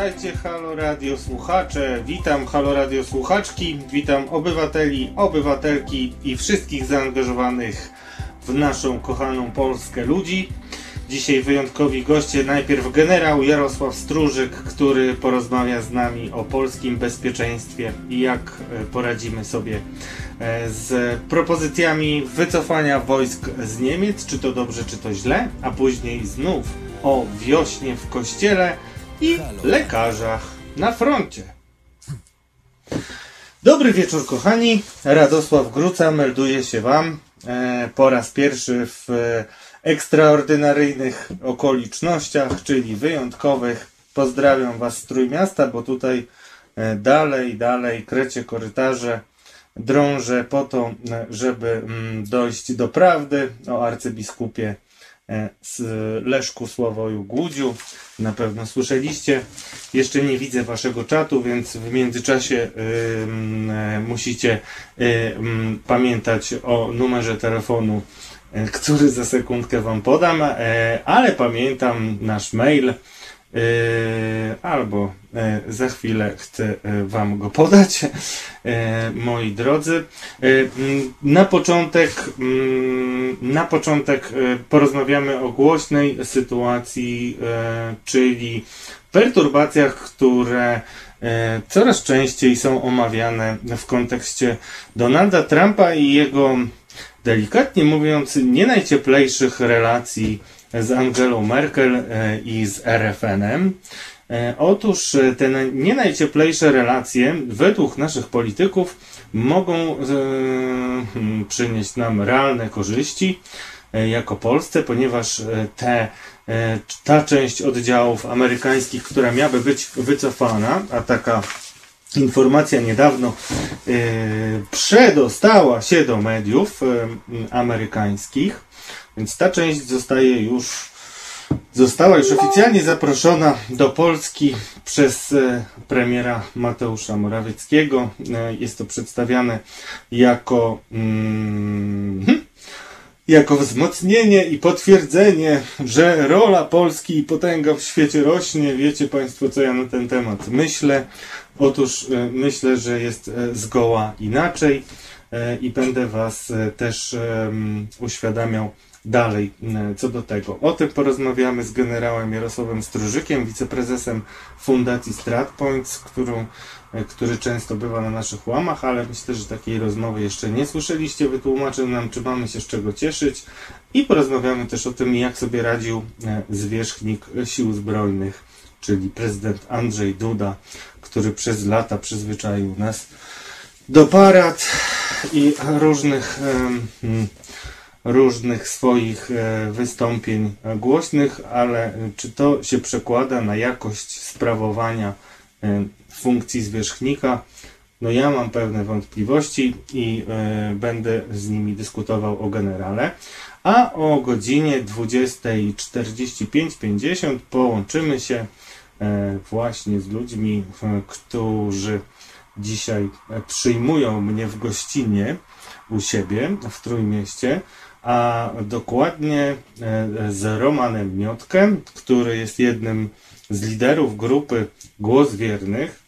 Witajcie Halo Radio słuchacze, witam Halo Radio słuchaczki, witam obywateli, obywatelki i wszystkich zaangażowanych w naszą kochaną Polskę ludzi. Dzisiaj wyjątkowi goście, najpierw generał Jarosław Stróżyk, który porozmawia z nami o polskim bezpieczeństwie i jak e, poradzimy sobie e, z propozycjami wycofania wojsk z Niemiec, czy to dobrze, czy to źle, a później znów o wiośnie w kościele i lekarzach na froncie. Dobry wieczór kochani, Radosław Gruca melduje się Wam e, po raz pierwszy w e, ekstraordynaryjnych okolicznościach, czyli wyjątkowych. Pozdrawiam Was z Trójmiasta, bo tutaj e, dalej, dalej krecie korytarze, drążę po to, żeby mm, dojść do prawdy o arcybiskupie z Leszku Sławoju Głudziu. Na pewno słyszeliście. Jeszcze nie widzę waszego czatu, więc w międzyczasie e, musicie ym, pamiętać o numerze telefonu, e, który za sekundkę wam podam, e, ale pamiętam nasz mail. E, Albo e, za chwilę chcę e, Wam go podać, moi drodzy. Na początek, na początek porozmawiamy o głośnej sytuacji, czyli perturbacjach, które coraz częściej są omawiane w kontekście Donalda Trumpa i jego, delikatnie mówiąc, nie najcieplejszych relacji z Angelą Merkel e, i z RFN-em. E, Otóż e, te nie najcieplejsze relacje, według naszych polityków, mogą hmm, przynieść nam realne korzyści jako Polsce, ponieważ te, ta część oddziałów amerykańskich, która miałaby być wycofana, a taka informacja niedawno przedostała się do mediów amerykańskich, więc ta część zostaje już została już oficjalnie zaproszona do Polski przez e, premiera Mateusza Morawieckiego. E, Jest to przedstawiane jako mm, hm, jako wzmocnienie i potwierdzenie, że rola Polski i potęga w świecie rośnie. Wiecie Państwo, co ja na ten temat myślę? Otóż e, myślę, że jest zgoła inaczej i będę Was też uświadamiał dalej e, co do tego. O tym porozmawiamy z generałem Jarosławem Stróżykiem, wiceprezesem Fundacji StratPoints, którą, e, który często bywa na naszych łamach, ale myślę, że takiej rozmowy jeszcze nie słyszeliście. Wytłumaczył nam, czy mamy się z czego cieszyć i porozmawiamy też o tym, jak sobie radził e, zwierzchnik Sił Zbrojnych, czyli prezydent Andrzej Duda, który przez lata przyzwyczaił nas do parad i różnych em, mm, różnych swoich e, wystąpień głośnych, ale czy to się przekłada na jakość sprawowania e, funkcji zwierzchnika? No ja mam pewne wątpliwości i e, będę z nimi dyskutował o generale. A o godzinie 20.45-50 połączymy się właśnie z ludźmi, którzy dzisiaj przyjmują mnie w gościnie u siebie w Trójmieście, a dokładnie e, z Romanem Miotkiem, który jest jednym z liderów grupy Głos Wiernych,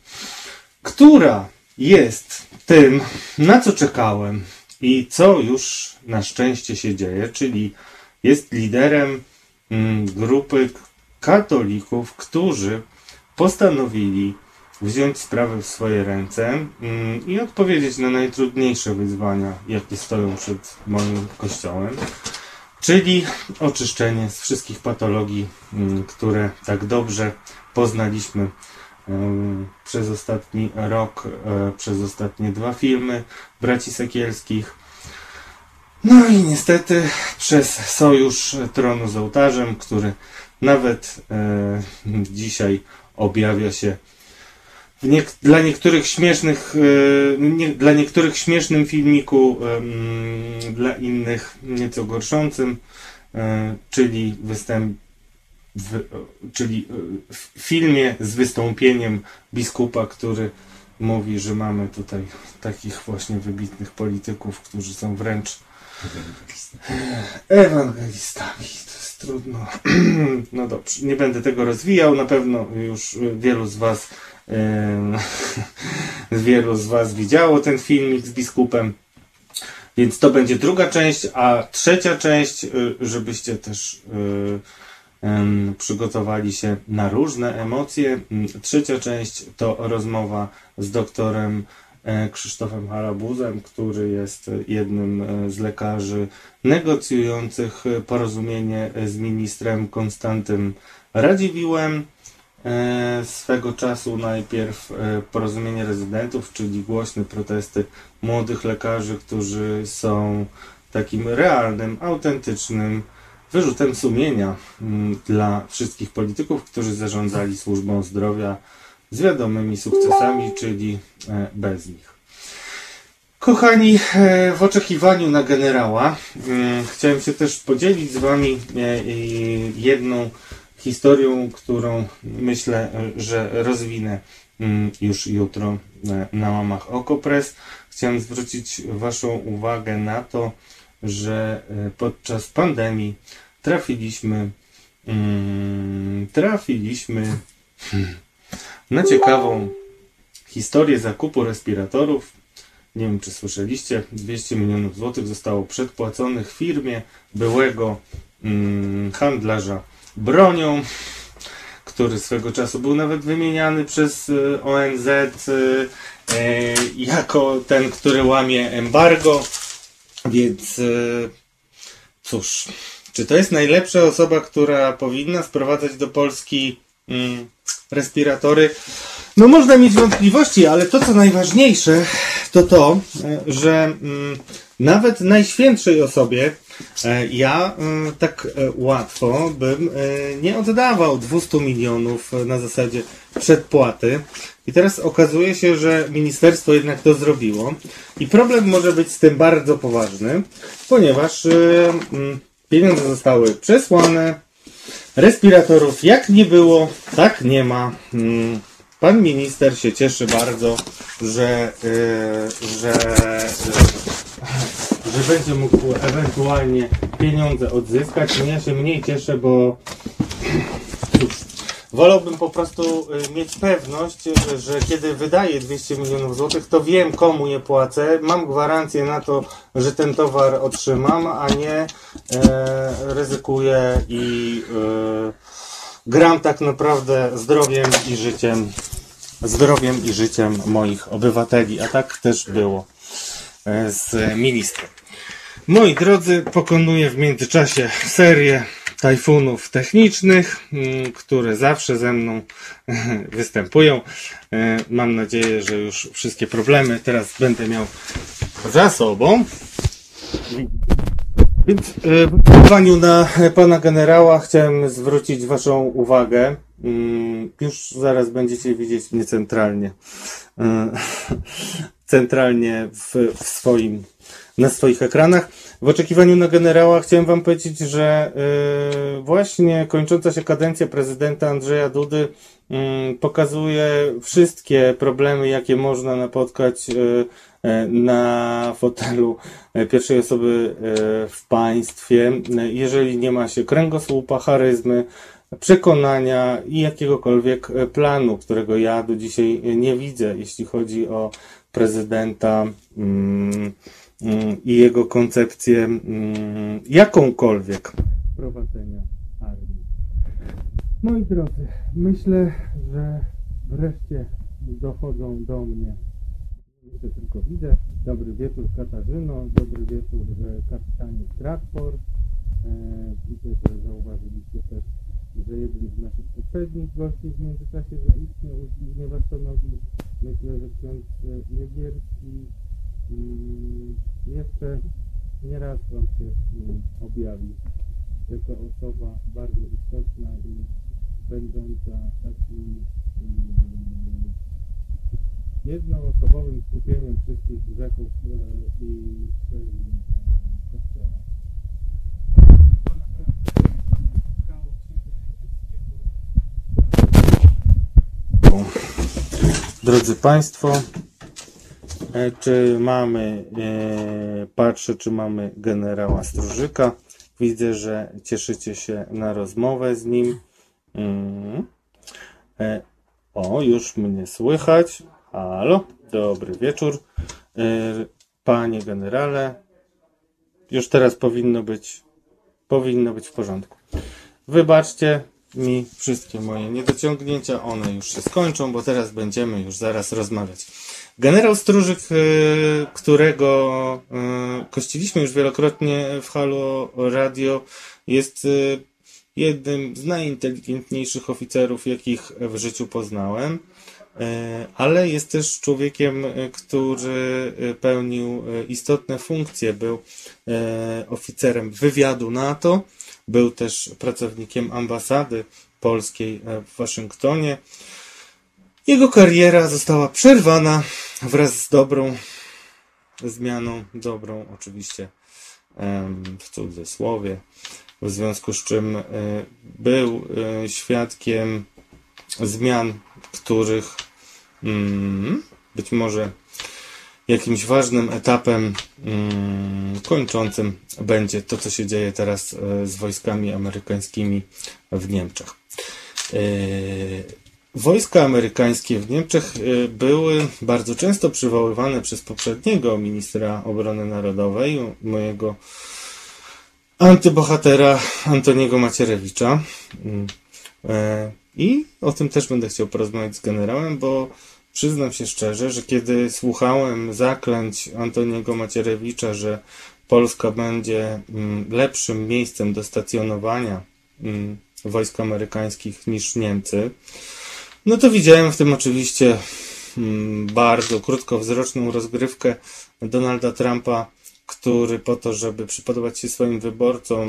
która jest tym, na co czekałem i co już na szczęście się dzieje, czyli jest liderem mm, grupy katolików, którzy postanowili wziąć sprawę w swoje ręce mm, i odpowiedzieć na najtrudniejsze wyzwania, jakie stoją przed moim kościołem, czyli oczyszczenie z wszystkich patologii, mm, które tak dobrze poznaliśmy em, przez ostatni rok, e, przez ostatnie dwa filmy braci Sekielskich. No i niestety przez sojusz tronu z ołtarzem, który nawet e, dzisiaj objawia się dla niektórych śmiesznych, e, nie, dla niektórych śmiesznym filmiku, dla innych nieco gorszącym, e, czyli występ, w, czyli e, w filmie z wystąpieniem biskupa, który mówi, że mamy tutaj takich właśnie wybitnych polityków, którzy są wręcz ewangelistami. To jest Trudno. No dobrze, nie będę tego rozwijał. Na pewno już wielu z Was wielu z Was widziało ten filmik z biskupem. Więc to będzie druga część, a trzecia część, y, żebyście też y, przygotowali się na różne emocje. Mm, Trzecia część to rozmowa z doktorem e, Krzysztofem Harabuzem, który jest jednym e, z lekarzy negocjujących porozumienie z ministrem Konstantym Radziwiłem. E, Swego czasu najpierw e, porozumienie rezydentów, czyli głośne protesty młodych lekarzy, którzy są takim realnym, autentycznym wyrzutem sumienia mm, dla wszystkich polityków, którzy zarządzali służbą zdrowia z wiadomymi sukcesami, czyli e, bez nich. Kochani, w oczekiwaniu na generała chciałem się też podzielić z Wami jedną historią, którą myślę, że rozwinę mm, już jutro e, na łamach Okopres. Chciałem zwrócić Waszą uwagę na to, że e, podczas pandemii trafiliśmy mm, trafiliśmy na ciekawą historię zakupu respiratorów. Nie wiem, czy słyszeliście, 200 milionów złotych zostało przedpłaconych firmie byłego mm, handlarza bronią, który swego czasu był nawet wymieniany przez y, ONZ y, y, jako ten, który łamie embargo. Więc cóż, czy to jest najlepsza osoba, która powinna sprowadzać do Polski mm, respiratory? No można mieć wątpliwości, ale to co najważniejsze to to, że mm, nawet najświętszej osobie ja mm, tak e, łatwo bym e, nie oddawał 200 milionów e, na zasadzie przedpłaty. I teraz okazuje się, że ministerstwo jednak to zrobiło. I problem może być z tym bardzo poważny, ponieważ e, pieniądze zostały przesłane, respiratorów jak nie było, tak nie ma. Mm, Pan minister się cieszy bardzo, że, że, że będzie mógł ewentualnie pieniądze odzyskać. Ja się mniej cieszę, bo cóż, wolałbym po prostu y, mieć pewność, że kiedy wydaję 200 milionów złotych, to wiem komu je płacę, mam gwarancję na to, że ten towar otrzymam, a nie e, ryzykuję i e, gram tak naprawdę zdrowiem i życiem, zdrowiem i życiem moich obywateli, a tak też było z ministrem. Moi drodzy, pokonuję w międzyczasie serię tajfunów technicznych, mm, które zawsze ze mną występują. E, Mam nadzieję, że już wszystkie problemy teraz będę miał za sobą. Więc e, w oczekiwaniu na pana generała chciałem zwrócić waszą uwagę. Mm, Już zaraz będziecie widzieć mnie centralnie. Centralnie w, w swoim, na swoich ekranach. W oczekiwaniu na generała chciałem wam powiedzieć, że e, właśnie kończąca się kadencja prezydenta Andrzeja Dudy mm, pokazuje wszystkie problemy, jakie można napotkać e, na fotelu pierwszej osoby e, w państwie, jeżeli nie ma się kręgosłupa, charyzmy, przekonania i jakiegokolwiek e, planu, którego ja do dzisiaj nie widzę, jeśli chodzi o prezydenta mm, mm, i jego koncepcję mm, jakąkolwiek prowadzenia armii. Moi drodzy, myślę, że wreszcie dochodzą do mnie. Jeszcze tylko widzę. Dobry wieczór Katarzyno, dobry wieczór kapitanie Stratford. E, Widzę, że zauważyliście też, że jeden z naszych poprzednich gości w międzyczasie zaistniał, ponieważ stanowi, myślę, że ksiądz e, Niebierski mm, jeszcze nie raz Wam się mm, objawi. Jako osoba bardzo istotna i będąca takim mm, jednoosobowym skupieniem wszystkich grzechów e, i e, Kościoła. Drodzy Państwo, e, czy mamy, e, patrzę, czy mamy generała Stróżyka. Widzę, że cieszycie się na rozmowę z nim. Mm. E, o, już mnie słychać. Halo, dobry wieczór. Panie generale, już teraz powinno być, powinno być w porządku. Wybaczcie mi wszystkie moje niedociągnięcia, one już się skończą, bo teraz będziemy już zaraz rozmawiać. Generał Stróżyk, e, którego e, kościliśmy już wielokrotnie w Halo Radio, jest e, jednym z najinteligentniejszych oficerów, jakich w życiu poznałem, ale jest też człowiekiem, który pełnił istotne funkcje. Był oficerem wywiadu NATO, był też pracownikiem ambasady polskiej w Waszyngtonie. Jego kariera została przerwana wraz z dobrą zmianą, dobrą oczywiście w cudzysłowie, w związku z czym e, był e, świadkiem zmian, których mm, być może jakimś ważnym etapem mm, kończącym będzie to, co się dzieje teraz e, z wojskami amerykańskimi w Niemczech. Wojska amerykańskie w Niemczech y, były bardzo często przywoływane przez poprzedniego ministra obrony narodowej, mojego antybohatera Antoniego Macierewicza. Mm, e, I o tym też będę chciał porozmawiać z generałem, bo przyznam się szczerze, że kiedy słuchałem zaklęć Antoniego Macierewicza, że Polska będzie mm, lepszym miejscem do stacjonowania mm, wojsk amerykańskich niż Niemcy, no to widziałem w tym oczywiście mm, bardzo krótkowzroczną rozgrywkę Donalda Trumpa, który po to, żeby przypodobać się swoim wyborcom,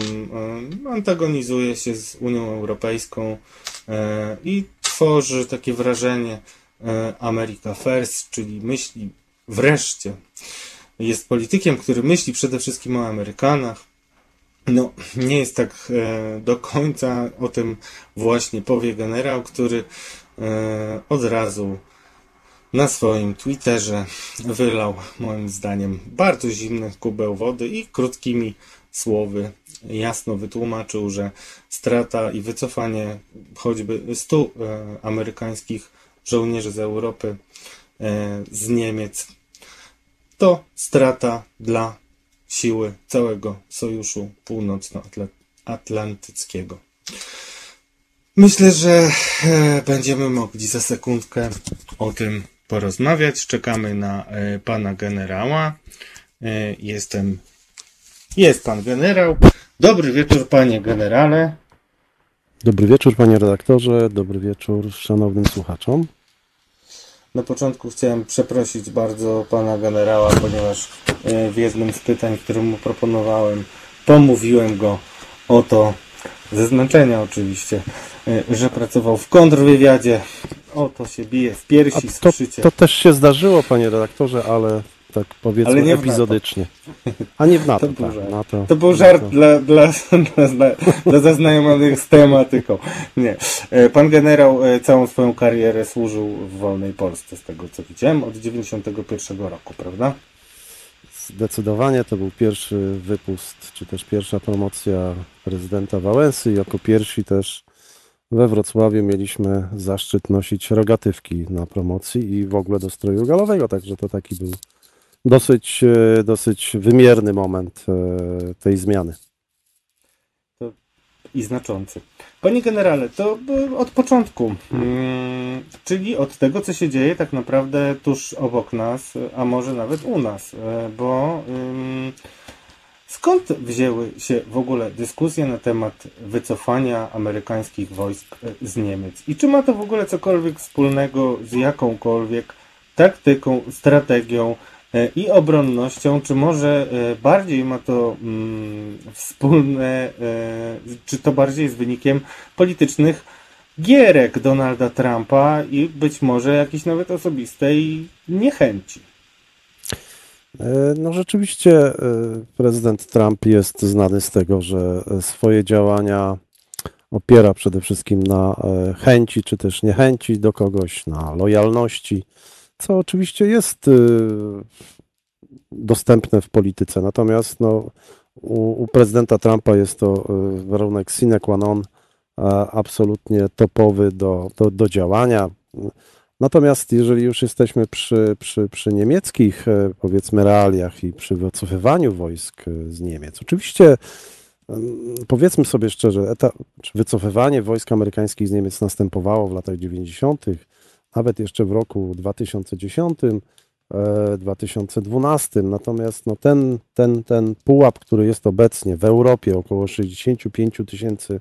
antagonizuje się z Unią Europejską e, i tworzy takie wrażenie America First, czyli myśli wreszcie. Jest politykiem, który myśli przede wszystkim o Amerykanach. No, nie jest tak do końca, o tym właśnie powie generał, który E, od razu na swoim Twitterze wylał, moim zdaniem, bardzo zimny kubeł wody i krótkimi słowy jasno wytłumaczył, że strata i wycofanie choćby 100 e, amerykańskich żołnierzy z Europy, e, z Niemiec, to strata dla siły całego Sojuszu Północnoatlantyckiego. Myślę, że e, będziemy mogli za sekundkę o tym porozmawiać. Czekamy na e, pana generała. Jestem. Jest pan generał. Dobry wieczór, panie generale. Dobry wieczór, panie redaktorze. Dobry wieczór szanownym słuchaczom. Na początku chciałem przeprosić bardzo pana generała, ponieważ w jednym z pytań, które mu proponowałem, pomówiłem go o to, ze zmęczenia oczywiście, E, że pracował w kontrwywiadzie. Oto się bije w piersi, to, słyszycie. To też się zdarzyło, panie redaktorze, ale tak powiedzmy ale nie epizodycznie. A nie w NATO. To był tak, żart, NATO, to był żart dla, dla, dla, dla zaznajomionych z tematyką. Nie. E, pan generał e, całą swoją karierę służył w wolnej Polsce, z tego co widziałem, od 91 roku, prawda? Zdecydowanie to był pierwszy wypust, czy też pierwsza promocja prezydenta Wałęsy. Jako pierwsi też we Wrocławiu mieliśmy zaszczyt nosić rogatywki na promocji i w ogóle do stroju galowego, także to taki był dosyć, e, dosyć wymierny moment e, tej zmiany. I znaczący. Panie generale, to od początku, hmm, czyli od tego, co się dzieje tak naprawdę tuż obok nas, a może nawet u nas, e, bo. Hmm, Skąd wzięły się w ogóle dyskusje na temat wycofania amerykańskich wojsk e, z Niemiec? I czy ma to w ogóle cokolwiek wspólnego z jakąkolwiek taktyką, strategią e, i obronnością? Czy może e, bardziej ma to mm, wspólne, czy to bardziej jest wynikiem politycznych gierek Donalda Trumpa i być może jakiejś nawet osobistej niechęci? E, no rzeczywiście e, prezydent Trump jest znany z tego, że swoje działania opiera przede wszystkim na e, chęci czy też niechęci do kogoś, na lojalności, co oczywiście jest dostępne w polityce. Natomiast no, u, u prezydenta Trumpa jest to y, warunek sine qua non, absolutnie topowy do, do, do działania. Natomiast jeżeli już jesteśmy przy, przy, przy niemieckich, e, powiedzmy, realiach i przy wycofywaniu wojsk z Niemiec, oczywiście em, powiedzmy sobie szczerze, eta, wycofywanie wojsk amerykańskich z Niemiec następowało w latach 90., nawet jeszcze w roku 2010, e, 2012. Natomiast no, ten, ten, ten pułap, który jest obecnie w Europie, około 65 tysięcy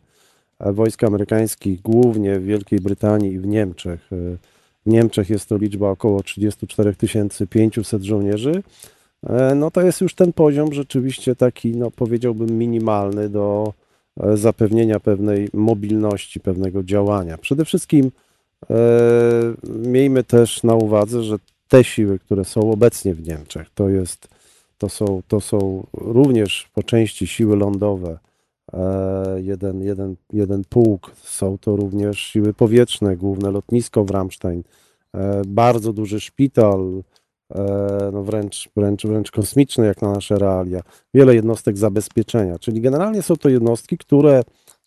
e, wojsk amerykańskich, głównie w Wielkiej Brytanii i w Niemczech, e, w Niemczech jest to liczba około 34 500 żołnierzy. E, No to jest już ten poziom rzeczywiście taki, no powiedziałbym, minimalny do e, zapewnienia pewnej mobilności, pewnego działania. Przede wszystkim e, miejmy też na uwadze, że te siły, które są obecnie w Niemczech, to jest, to są, to są również po części siły lądowe, e, jeden, jeden, jeden pułk, są to również siły powietrzne, główne lotnisko w Ramstein, e, bardzo duży szpital, e, no wręcz, wręcz, wręcz kosmiczny jak na nasze realia, wiele jednostek zabezpieczenia, czyli generalnie są to jednostki, które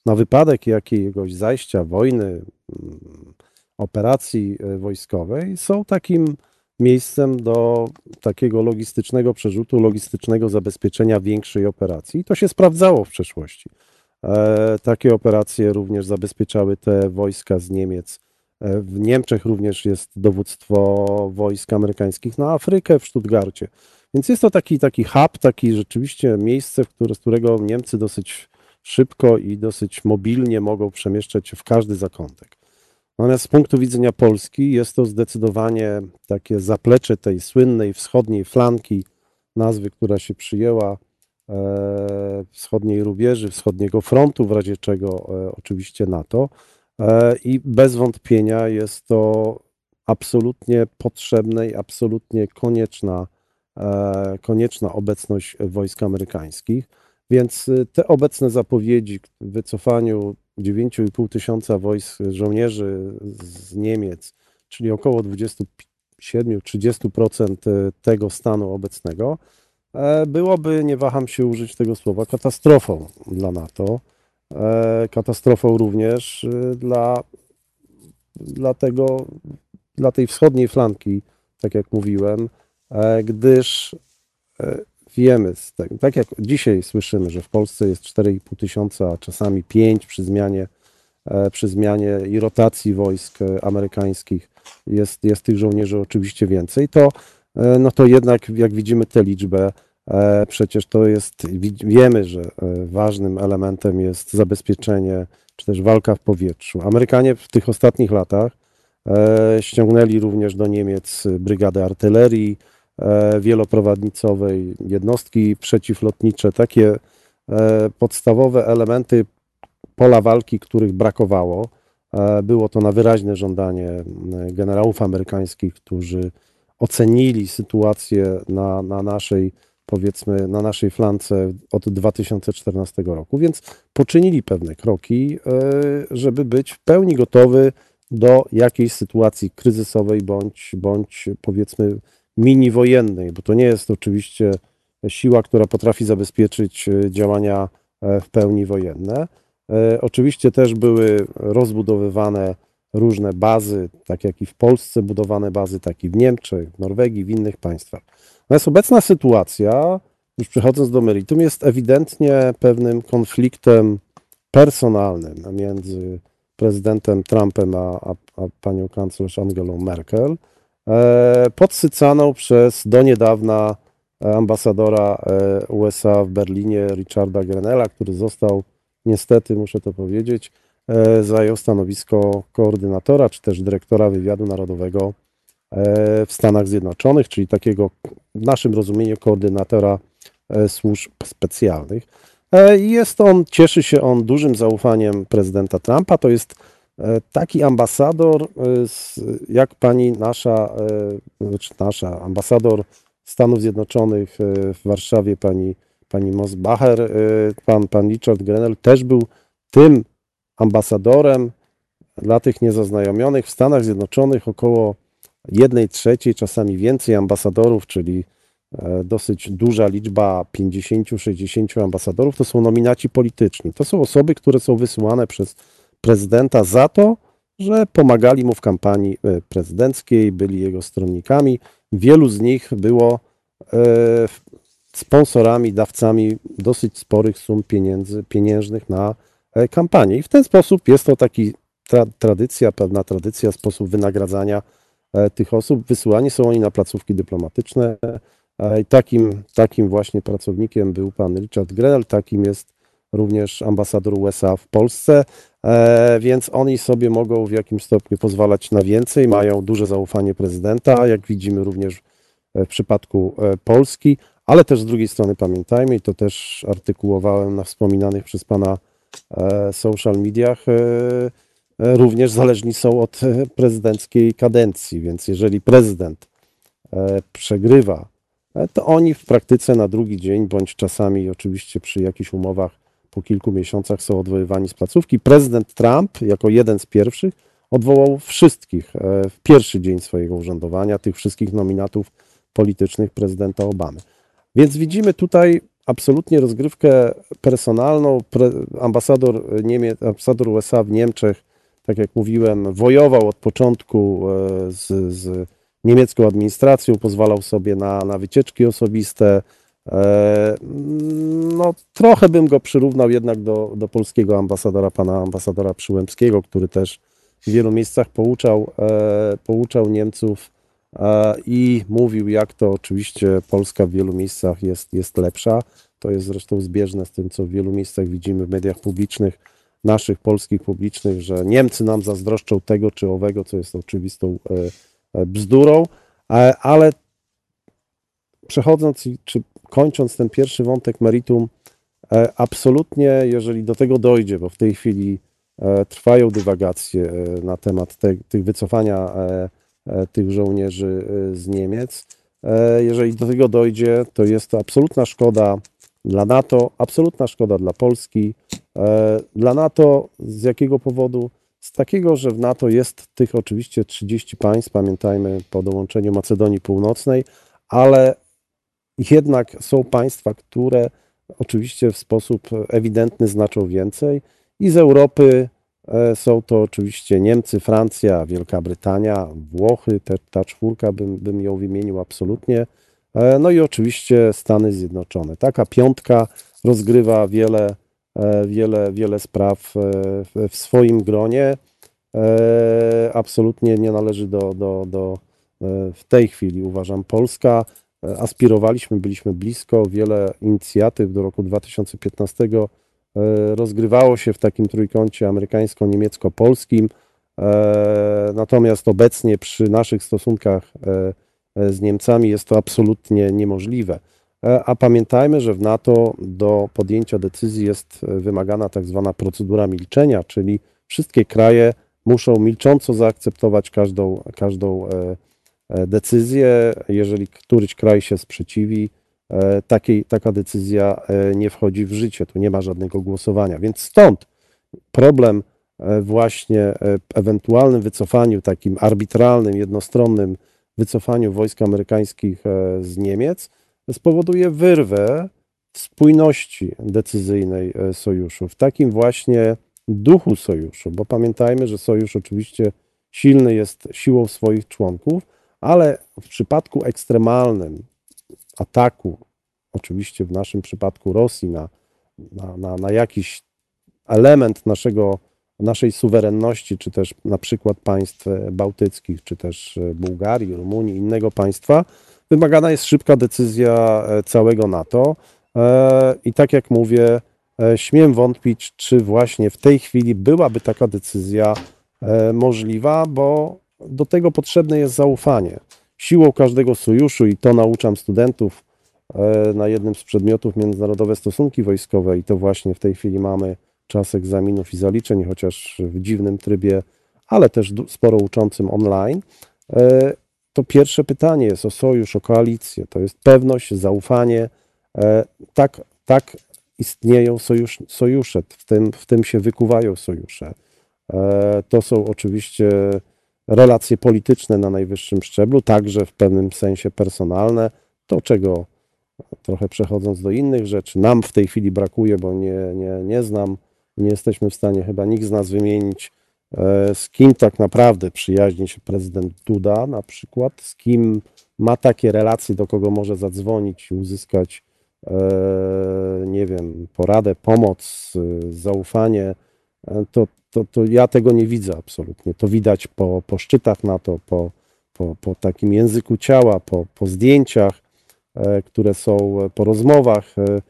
na wypadek jakiegoś zajścia, wojny, mm, operacji e, wojskowej są takim miejscem do takiego logistycznego przerzutu, logistycznego zabezpieczenia większej operacji. I to się sprawdzało w przeszłości. E, Takie operacje również zabezpieczały te wojska z Niemiec. E, W Niemczech również jest dowództwo wojsk amerykańskich na Afrykę w Stuttgarcie. Więc jest to taki, taki hub, taki rzeczywiście miejsce, w które, z którego Niemcy dosyć szybko i dosyć mobilnie mogą przemieszczać się w każdy zakątek. Natomiast z punktu widzenia Polski jest to zdecydowanie takie zaplecze tej słynnej wschodniej flanki, nazwy, która się przyjęła, e, wschodniej rubieży, wschodniego frontu, w razie czego e, oczywiście NATO. E, I bez wątpienia jest to absolutnie potrzebna i absolutnie konieczna, konieczna obecność wojsk amerykańskich. Więc te obecne zapowiedzi w wycofaniu 9,5 tysiąca wojsk żołnierzy z Niemiec, czyli około 27-30% y, tego stanu obecnego, e, byłoby, nie waham się użyć tego słowa, katastrofą dla NATO. E, Katastrofą również dla, dla, tego, dla tej wschodniej flanki, tak jak mówiłem, e, gdyż e, wiemy, z tak jak dzisiaj słyszymy, że w Polsce jest 4,5 tysiąca, a czasami 5 przy zmianie, e, przy zmianie i rotacji wojsk e, amerykańskich, jest, jest tych żołnierzy oczywiście więcej, to, e, no to jednak jak widzimy tę liczbę, przecież to jest, wi- wiemy, że ważnym elementem jest zabezpieczenie, czy też walka w powietrzu. Amerykanie w tych ostatnich latach ściągnęli również do Niemiec brygadę artylerii, wieloprowadnicowej, jednostki przeciwlotnicze, takie e, podstawowe elementy pola walki, których brakowało. E, Było to na wyraźne żądanie generałów amerykańskich, którzy ocenili sytuację na, na naszej, powiedzmy, na naszej flance od 2014 roku, więc poczynili pewne kroki, e, żeby być w pełni gotowy do jakiejś sytuacji kryzysowej bądź, bądź powiedzmy mini wojennej, bo to nie jest oczywiście siła, która potrafi zabezpieczyć e, działania e, w pełni wojenne. E, Oczywiście też były rozbudowywane różne bazy, tak jak i w Polsce budowane bazy, tak i w Niemczech, w Norwegii, w innych państwach. Natomiast obecna sytuacja, już przechodząc do meritum, jest ewidentnie pewnym konfliktem personalnym między prezydentem Trumpem a, a, a panią kanclerz Angelą Merkel, podsycaną przez do niedawna ambasadora e, USA w Berlinie Richarda Grenella, który został niestety, muszę to powiedzieć, e, zajął stanowisko koordynatora czy też dyrektora wywiadu narodowego e, w Stanach Zjednoczonych, czyli takiego w naszym rozumieniu koordynatora e, służb specjalnych. E, Jest on, cieszy się on dużym zaufaniem prezydenta Trumpa. To jest e, taki ambasador, e, jak pani nasza, e, znaczy nasza ambasador Stanów Zjednoczonych e, w Warszawie, pani, pani Mosbacher, e, pan, pan Richard Grenell też był tym ambasadorem dla tych niezaznajomionych w Stanach Zjednoczonych około jednej trzeciej, czasami więcej ambasadorów, czyli e, dosyć duża liczba 50-60 ambasadorów, to są nominaci polityczni. To są osoby, które są wysyłane przez prezydenta za to, że pomagali mu w kampanii e, prezydenckiej, byli jego stronnikami. Wielu z nich było e, sponsorami, dawcami dosyć sporych sum pieniędzy, pieniężnych na kampanię. I w ten sposób jest to taki tra tradycja, pewna tradycja, sposób wynagradzania tych osób. Wysyłani są oni na placówki dyplomatyczne. Takim, takim właśnie pracownikiem był pan Richard Grenell, takim jest również ambasador USA w Polsce, e, więc oni sobie mogą w jakimś stopniu pozwalać na więcej, mają duże zaufanie prezydenta, jak widzimy również w przypadku e, Polski, ale też z drugiej strony pamiętajmy, i to też artykułowałem na wspominanych przez pana e, social mediach, również zależni są od prezydenckiej kadencji, więc jeżeli prezydent przegrywa, to oni w praktyce na drugi dzień, bądź czasami oczywiście przy jakichś umowach po kilku miesiącach są odwoływani z placówki. Prezydent Trump, jako jeden z pierwszych, odwołał wszystkich e, w pierwszy dzień swojego urzędowania, tych wszystkich nominatów politycznych prezydenta Obamy. Więc widzimy tutaj absolutnie rozgrywkę personalną. Ambasador, Niemiec, ambasador USA w Niemczech, tak jak mówiłem, wojował od początku e, z, z niemiecką administracją, pozwalał sobie na, na wycieczki osobiste, no, trochę bym go przyrównał jednak do, do polskiego ambasadora, pana ambasadora Przyłębskiego, który też w wielu miejscach pouczał, e, pouczał Niemców e, i mówił, jak to oczywiście Polska w wielu miejscach jest, jest lepsza. To jest zresztą zbieżne z tym, co w wielu miejscach widzimy w mediach publicznych, naszych polskich publicznych, że Niemcy nam zazdroszczą tego czy owego, co jest oczywistą bzdurą, ale przechodząc czy kończąc ten pierwszy wątek meritum, e, absolutnie, jeżeli do tego dojdzie, bo w tej chwili e, trwają dywagacje e, na temat te, tych wycofania tych żołnierzy z Niemiec, jeżeli do tego dojdzie, to jest to absolutna szkoda dla NATO, absolutna szkoda dla Polski. Dla NATO z jakiego powodu? Z takiego, że w NATO jest tych oczywiście 30 państw, pamiętajmy po dołączeniu Macedonii Północnej, ale jednak są państwa, które oczywiście w sposób ewidentny znaczą więcej i z Europy e, są to oczywiście Niemcy, Francja, Wielka Brytania, Włochy, te, ta czwórka bym, bym ją wymienił absolutnie. E, no i oczywiście Stany Zjednoczone. Taka piątka rozgrywa wiele, e, wiele, wiele spraw w swoim gronie. Absolutnie nie należy do, do, do w tej chwili, uważam, Polska aspirowaliśmy, byliśmy blisko. Wiele inicjatyw do roku 2015 e, rozgrywało się w takim trójkącie amerykańsko-niemiecko-polskim. E, natomiast obecnie przy naszych stosunkach e, z Niemcami jest to absolutnie niemożliwe. A pamiętajmy, że w NATO do podjęcia decyzji jest wymagana tak zwana procedura milczenia, czyli wszystkie kraje muszą milcząco zaakceptować każdą, każdą E, decyzję. Jeżeli któryś kraj się sprzeciwi, e, taka decyzja e, nie wchodzi w życie, tu nie ma żadnego głosowania. Więc stąd problem właśnie ewentualnym wycofaniu, takim arbitralnym, jednostronnym wycofaniu wojsk amerykańskich z Niemiec spowoduje wyrwę spójności decyzyjnej sojuszu, w takim właśnie duchu sojuszu, bo pamiętajmy, że sojusz oczywiście silny jest siłą swoich członków, ale w przypadku ekstremalnym ataku, oczywiście w naszym przypadku Rosji, na, na, na, na jakiś element naszego, naszej suwerenności, czy też na przykład państw bałtyckich, czy też Bułgarii, Rumunii, innego państwa, wymagana jest szybka decyzja e, całego NATO. E, I tak jak mówię, e, śmiem wątpić, czy właśnie w tej chwili byłaby taka decyzja możliwa, bo do tego potrzebne jest zaufanie. Siłą każdego sojuszu, i to nauczam studentów e, na jednym z przedmiotów międzynarodowe stosunki wojskowe, i to właśnie w tej chwili mamy czas egzaminów i zaliczeń, chociaż w dziwnym trybie, ale też sporo uczącym online. E, to pierwsze pytanie jest o sojusz, o koalicję. To jest pewność, zaufanie. E, tak, tak istnieją sojusz, sojusze, w tym, w tym się wykuwają sojusze. To są oczywiście relacje polityczne na najwyższym szczeblu, także w pewnym sensie personalne. To, czego trochę przechodząc do innych rzeczy, nam w tej chwili brakuje, bo nie, nie, nie znam, nie jesteśmy w stanie chyba nikt z nas wymienić, e, z kim tak naprawdę przyjaźni się prezydent Duda na przykład, z kim ma takie relacje, do kogo może zadzwonić i uzyskać, e, nie wiem, poradę, pomoc, e, zaufanie, to, to, to ja tego nie widzę absolutnie. To widać po, po szczytach NATO, po, po, po takim języku ciała, po, po zdjęciach, e, które są po rozmowach. E,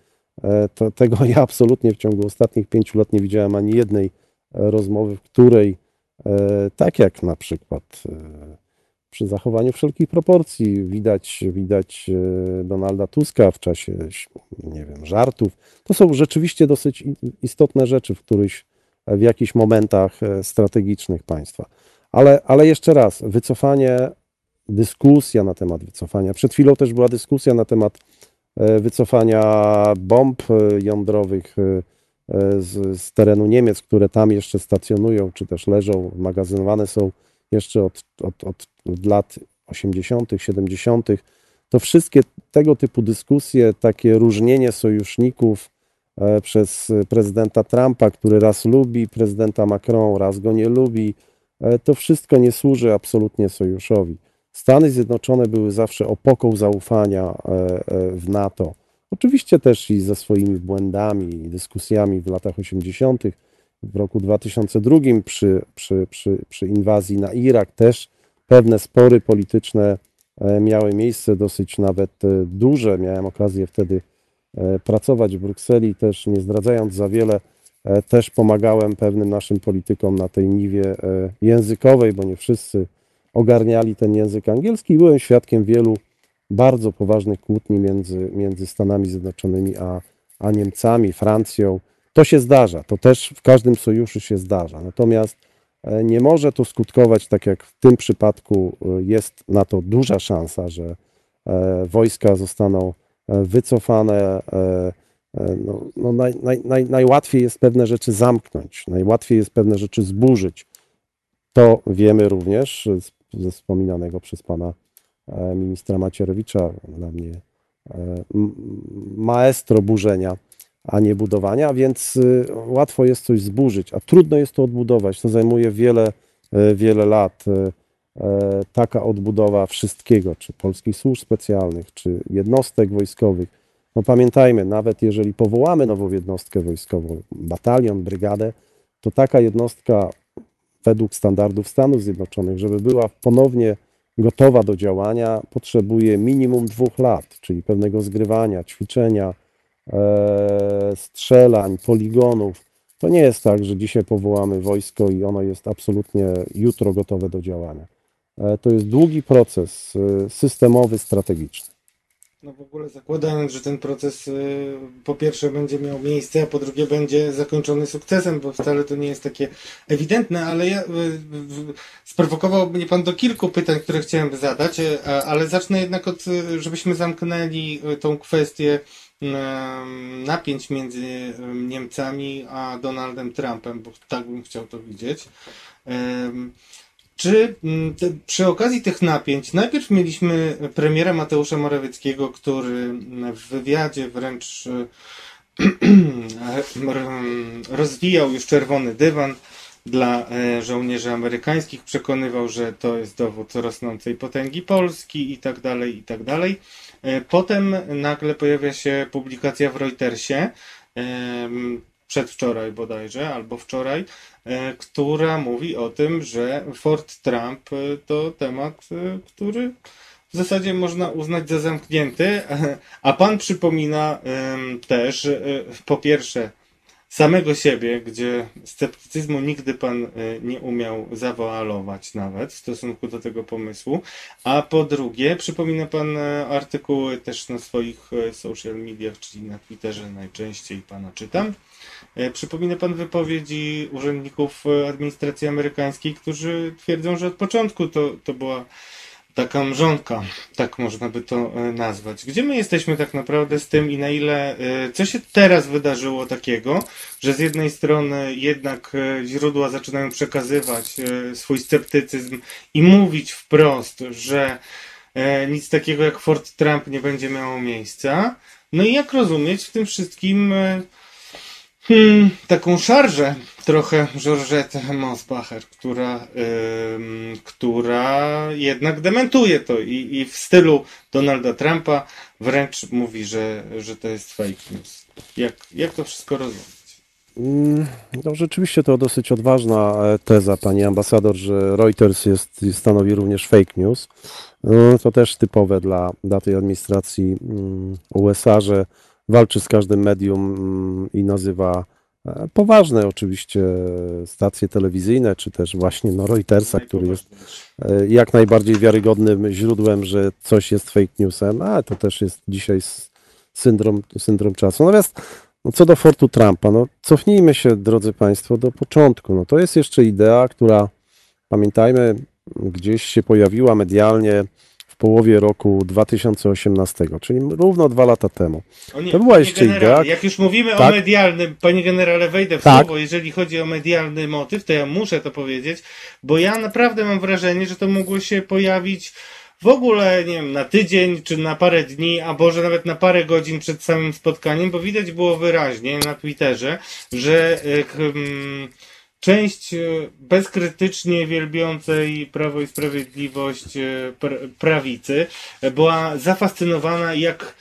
e, to, tego ja absolutnie w ciągu ostatnich pięciu lat nie widziałem ani jednej rozmowy, w której, tak jak na przykład przy zachowaniu wszelkich proporcji, widać, widać Donalda Tuska w czasie, nie wiem, żartów. To są rzeczywiście dosyć istotne rzeczy, w których w jakichś momentach strategicznych państwa. Ale, ale jeszcze raz, wycofanie, dyskusja na temat wycofania. Przed chwilą też była dyskusja na temat e, wycofania bomb e, jądrowych e, z, z terenu Niemiec, które tam jeszcze stacjonują, czy też leżą, magazynowane są jeszcze od, od, od lat 80., 70. To wszystkie tego typu dyskusje, takie różnienie sojuszników przez prezydenta Trumpa, który raz lubi prezydenta Macron, raz go nie lubi, E, to wszystko nie służy absolutnie sojuszowi. Stany Zjednoczone były zawsze opoką zaufania e, e, w NATO. Oczywiście też i ze swoimi błędami i dyskusjami w latach 80., w roku 2002 przy, przy, przy, przy inwazji na Irak też pewne spory polityczne miały miejsce, dosyć nawet duże. Miałem okazję wtedy pracować w Brukseli, też nie zdradzając za wiele E, też pomagałem pewnym naszym politykom na tej niwie e, językowej, bo nie wszyscy ogarniali ten język angielski i byłem świadkiem wielu bardzo poważnych kłótni między, między Stanami Zjednoczonymi a, a Niemcami, Francją. To się zdarza, to też w każdym sojuszu się zdarza. Natomiast e, nie może to skutkować tak jak w tym przypadku jest na to duża szansa, że wojska zostaną wycofane, E, no, no naj, naj, naj, najłatwiej jest pewne rzeczy zamknąć, najłatwiej jest pewne rzeczy zburzyć. To wiemy również ze wspominanego przez pana e, ministra Macierewicza, dla mnie e, maestro burzenia, a nie budowania, więc łatwo jest coś zburzyć, a trudno jest to odbudować. To zajmuje wiele, wiele lat. Taka odbudowa wszystkiego, czy polskich służb specjalnych, czy jednostek wojskowych, no pamiętajmy, nawet jeżeli powołamy nową jednostkę wojskową, batalion, brygadę, to taka jednostka według standardów Stanów Zjednoczonych, żeby była ponownie gotowa do działania, potrzebuje minimum dwóch lat, czyli pewnego zgrywania, ćwiczenia, e, strzelań, poligonów. To nie jest tak, że dzisiaj powołamy wojsko i ono jest absolutnie jutro gotowe do działania. E, to jest długi proces e, systemowy, strategiczny. No w ogóle zakładając, że ten proces y, po pierwsze będzie miał miejsce, a po drugie będzie zakończony sukcesem, bo wcale to nie jest takie ewidentne, ale ja, sprowokował mnie Pan do kilku pytań, które chciałem zadać, ale zacznę jednak od, żebyśmy zamknęli tą kwestię napięć między Niemcami a Donaldem Trumpem, bo tak bym chciał to widzieć. Czy mm, te, przy okazji tych napięć, najpierw mieliśmy premiera Mateusza Morawieckiego, który w wywiadzie wręcz rozwijał już czerwony dywan dla e, żołnierzy amerykańskich, przekonywał, że to jest dowód rosnącej potęgi Polski i tak dalej, i tak dalej. E, potem nagle pojawia się publikacja w Reutersie, przedwczoraj bodajże, albo wczoraj, e, która mówi o tym, że Fort Trump e, to temat, e, który w zasadzie można uznać za zamknięty, a pan przypomina też, po pierwsze, samego siebie, gdzie sceptycyzmu nigdy pan nie umiał zawoalować nawet w stosunku do tego pomysłu, a po drugie, przypomina pan artykuły też na swoich social mediach, czyli na Twitterze najczęściej pana czytam, E, przypomina pan wypowiedzi urzędników e, administracji amerykańskiej, którzy twierdzą, że od początku to, to była taka mrzonka, tak można by to e, nazwać. Gdzie my jesteśmy tak naprawdę z tym i na ile, co się teraz wydarzyło takiego, że z jednej strony jednak źródła zaczynają przekazywać swój sceptycyzm i mówić wprost, że e, nic takiego jak Fort Trump nie będzie miało miejsca. No i jak rozumieć w tym wszystkim e, hmm, taką szarżę trochę Georgette Mosbacher, która, ym, która jednak dementuje to i, i w stylu Donalda Trumpa wręcz mówi, że, że to jest fake news. Jak, jak to wszystko rozumieć? Mm, No, rzeczywiście to dosyć odważna e, teza, pani ambasador, że Reuters jest, stanowi również fake news. No, To też typowe dla, dla tej administracji mm, USA, że walczy z każdym medium mm, i nazywa e, poważne oczywiście stacje telewizyjne, czy też właśnie no, Reutersa, który jest e, jak najbardziej wiarygodnym źródłem, że coś jest fake newsem, a to też jest dzisiaj syndrom, syndrom czasu. Natomiast no co do Fortu Trumpa, no cofnijmy się, drodzy Państwo, do początku. No to jest jeszcze idea, która, pamiętajmy, gdzieś się pojawiła medialnie w połowie roku 2018, czyli równo dwa lata temu. O nie, To była jeszcze generale, idea- Jak już mówimy o Tak. medialnym, panie generale, wejdę w Tak. słowo, jeżeli chodzi o medialny motyw, to ja muszę to powiedzieć, bo ja naprawdę mam wrażenie, że to mogło się pojawić w ogóle, nie wiem, na tydzień, czy na parę dni, a może nawet na parę godzin przed samym spotkaniem, bo widać było wyraźnie na Twitterze, że mm, część e, bezkrytycznie wielbiącej Prawo i Sprawiedliwość e, pr- prawicy e, była zafascynowana, jak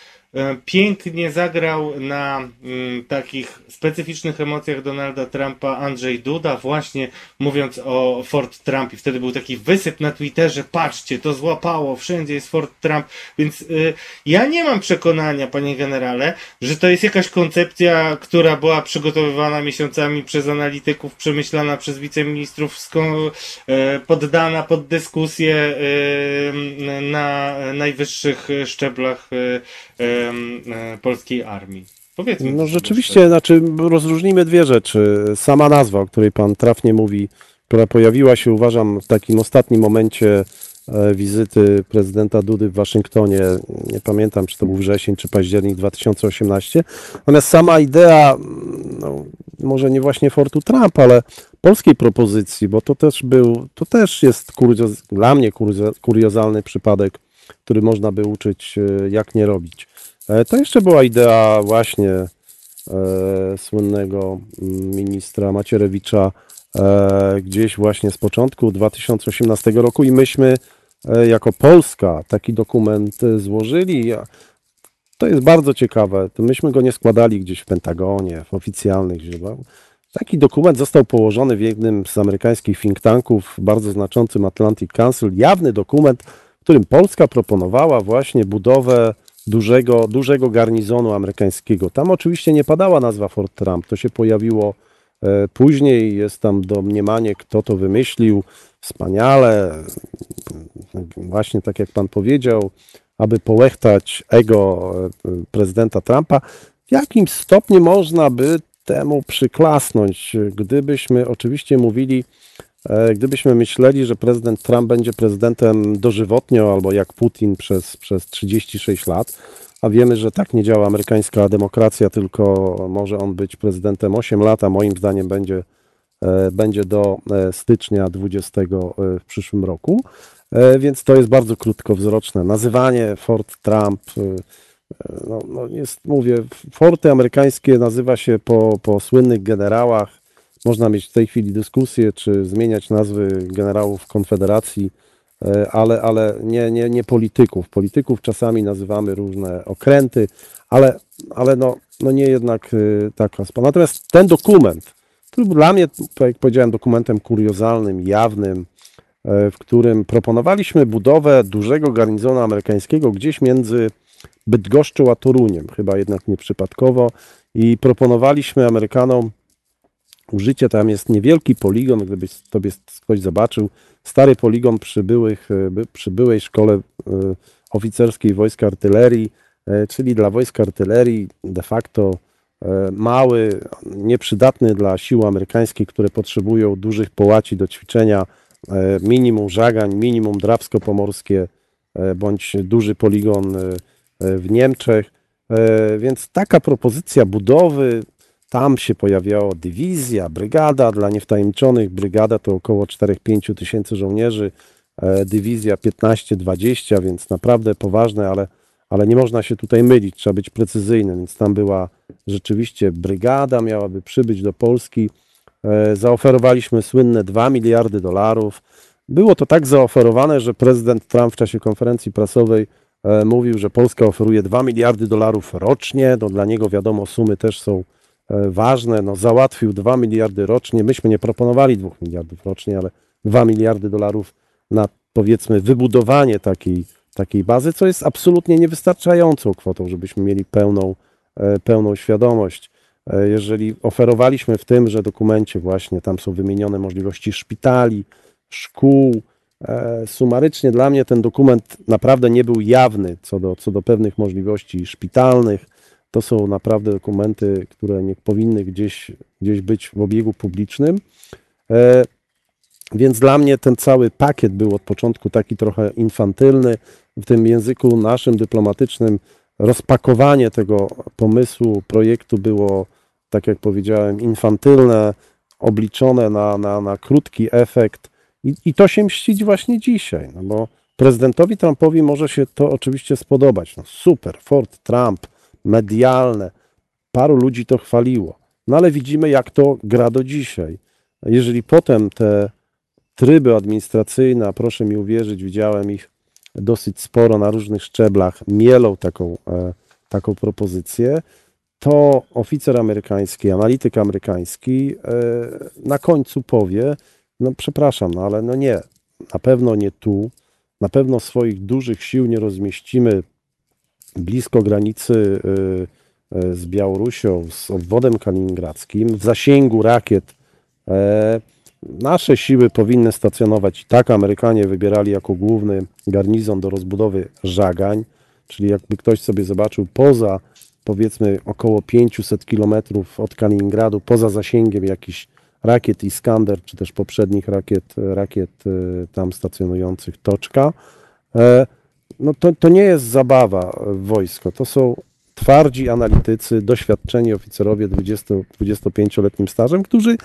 pięknie zagrał na mm, takich specyficznych emocjach Donalda Trumpa Andrzej Duda, właśnie mówiąc o Fort Trump i wtedy był taki wysyp na Twitterze, patrzcie, to złapało, wszędzie jest Fort Trump, więc y, ja nie mam przekonania, panie generale, że to jest jakaś koncepcja, która była przygotowywana miesiącami przez analityków, przemyślana przez wiceministrów, sko- e, poddana pod dyskusję e, na najwyższych szczeblach e, e, e, polskiej armii. Powiedzmy. No to sobie rzeczywiście, znaczy rozróżnijmy dwie rzeczy. Sama nazwa, o której pan trafnie mówi, która pojawiła się, uważam, w takim ostatnim momencie e, wizyty prezydenta Dudy w Waszyngtonie. Nie pamiętam, czy to był wrzesień, czy październik 2018. Natomiast sama idea, mm, no, może nie właśnie Fortu Trump, ale polskiej propozycji, bo to też był, to też jest kurioz, dla mnie kurioz, kuriozalny przypadek, który można by uczyć, e, jak nie robić. E, To jeszcze była idea właśnie e, słynnego mm, ministra Macierewicza e, gdzieś właśnie z początku 2018 roku i myśmy e, jako Polska taki dokument e, złożyli. To jest bardzo ciekawe. Myśmy go nie składali gdzieś w Pentagonie, w oficjalnych źródłach. Taki dokument został położony w jednym z amerykańskich think tanków, bardzo znaczącym Atlantic Council. Jawny dokument, w którym Polska proponowała właśnie budowę dużego, dużego garnizonu amerykańskiego. Tam oczywiście nie padała nazwa Fort Trump, to się pojawiło e, później, jest tam domniemanie, kto to wymyślił, wspaniale, właśnie tak jak pan powiedział, aby połechtać ego e, prezydenta Trumpa. W jakim stopniu można by temu przyklasnąć, gdybyśmy oczywiście mówili, gdybyśmy myśleli, że prezydent Trump będzie prezydentem dożywotnio albo jak Putin przez, przez 36 lat, a wiemy, że tak nie działa amerykańska demokracja, tylko może on być prezydentem 8 lat, a moim zdaniem będzie, e, będzie do e, stycznia 20 e, w przyszłym roku. E, Więc to jest bardzo krótkowzroczne. Nazywanie Fort Trump, e, no, no jest, mówię, forty amerykańskie nazywa się po, po słynnych generałach. Można mieć w tej chwili dyskusję, czy zmieniać nazwy generałów Konfederacji, e, ale, ale nie, nie, nie polityków. Polityków czasami nazywamy różne okręty, ale, ale no, no nie jednak e, taka sprawa. Natomiast ten dokument, który dla mnie, tak jak powiedziałem, dokumentem kuriozalnym, jawnym, e, w którym proponowaliśmy budowę dużego garnizonu amerykańskiego gdzieś między Bydgoszczą a Toruniem, chyba jednak nieprzypadkowo i proponowaliśmy Amerykanom użycie, tam jest niewielki poligon, gdybyś sobie ktoś zobaczył, stary poligon przy, byłych, e, by- przy byłej szkole e, oficerskiej wojska artylerii, e, czyli dla wojsk artylerii de facto mały, nieprzydatny dla sił amerykańskich, które potrzebują dużych połaci do ćwiczenia, minimum żagań, minimum drabsko-pomorskie, e, bądź duży poligon w Niemczech. Więc taka propozycja budowy, tam się pojawiała dywizja, brygada dla niewtajemniczonych. Brygada to około 4-5 tysięcy żołnierzy. e, dywizja 15-20, więc naprawdę poważne, ale, ale nie można się tutaj mylić, trzeba być precyzyjnym, więc tam była rzeczywiście brygada, miałaby przybyć do Polski. E, Zaoferowaliśmy słynne 2 miliardy dolarów. Było to tak zaoferowane, że prezydent Trump w czasie konferencji prasowej e, mówił, że Polska oferuje 2 miliardy dolarów rocznie. No, dla niego wiadomo, sumy też są ważne. No, załatwił 2 miliardy rocznie. Myśmy nie proponowali 2 miliardów rocznie, ale 2 miliardy dolarów na powiedzmy wybudowanie takiej, takiej bazy, co jest absolutnie niewystarczającą kwotą, żebyśmy mieli pełną, e, pełną świadomość. E, Jeżeli oferowaliśmy w tymże dokumencie właśnie, tam są wymienione możliwości szpitali, szkół, e, sumarycznie dla mnie ten dokument naprawdę nie był jawny co do, co do pewnych możliwości szpitalnych. To są naprawdę dokumenty, które nie powinny gdzieś, gdzieś być w obiegu publicznym. E, Więc dla mnie ten cały pakiet był od początku taki trochę infantylny. W tym języku naszym dyplomatycznym rozpakowanie tego pomysłu, projektu było, tak jak powiedziałem, infantylne, obliczone na, na, na krótki efekt. I, I to się mścić właśnie dzisiaj, no bo prezydentowi Trumpowi może się to oczywiście spodobać. No super, Ford Trump, medialne, paru ludzi to chwaliło. No ale widzimy, jak to gra do dzisiaj. Jeżeli potem te tryby administracyjne, a proszę mi uwierzyć, widziałem ich dosyć sporo na różnych szczeblach, mielą taką, e, taką propozycję, to oficer amerykański, analityk amerykański e, na końcu powie, no przepraszam, no ale no nie, na pewno nie tu, na pewno swoich dużych sił nie rozmieścimy blisko granicy y, y, z Białorusią, z obwodem kaliningradzkim, w zasięgu rakiet. E, Nasze siły powinny stacjonować i tak Amerykanie wybierali jako główny garnizon do rozbudowy Żagań, czyli jakby ktoś sobie zobaczył poza powiedzmy około 500 kilometrów od Kaliningradu, poza zasięgiem jakichś rakiet Iskander, czy też poprzednich rakiet, rakiet y, tam stacjonujących Toczka, e, no to, to nie jest zabawa w wojsko. To są twardzi analitycy, doświadczeni oficerowie 20, 25-letnim stażem, którzy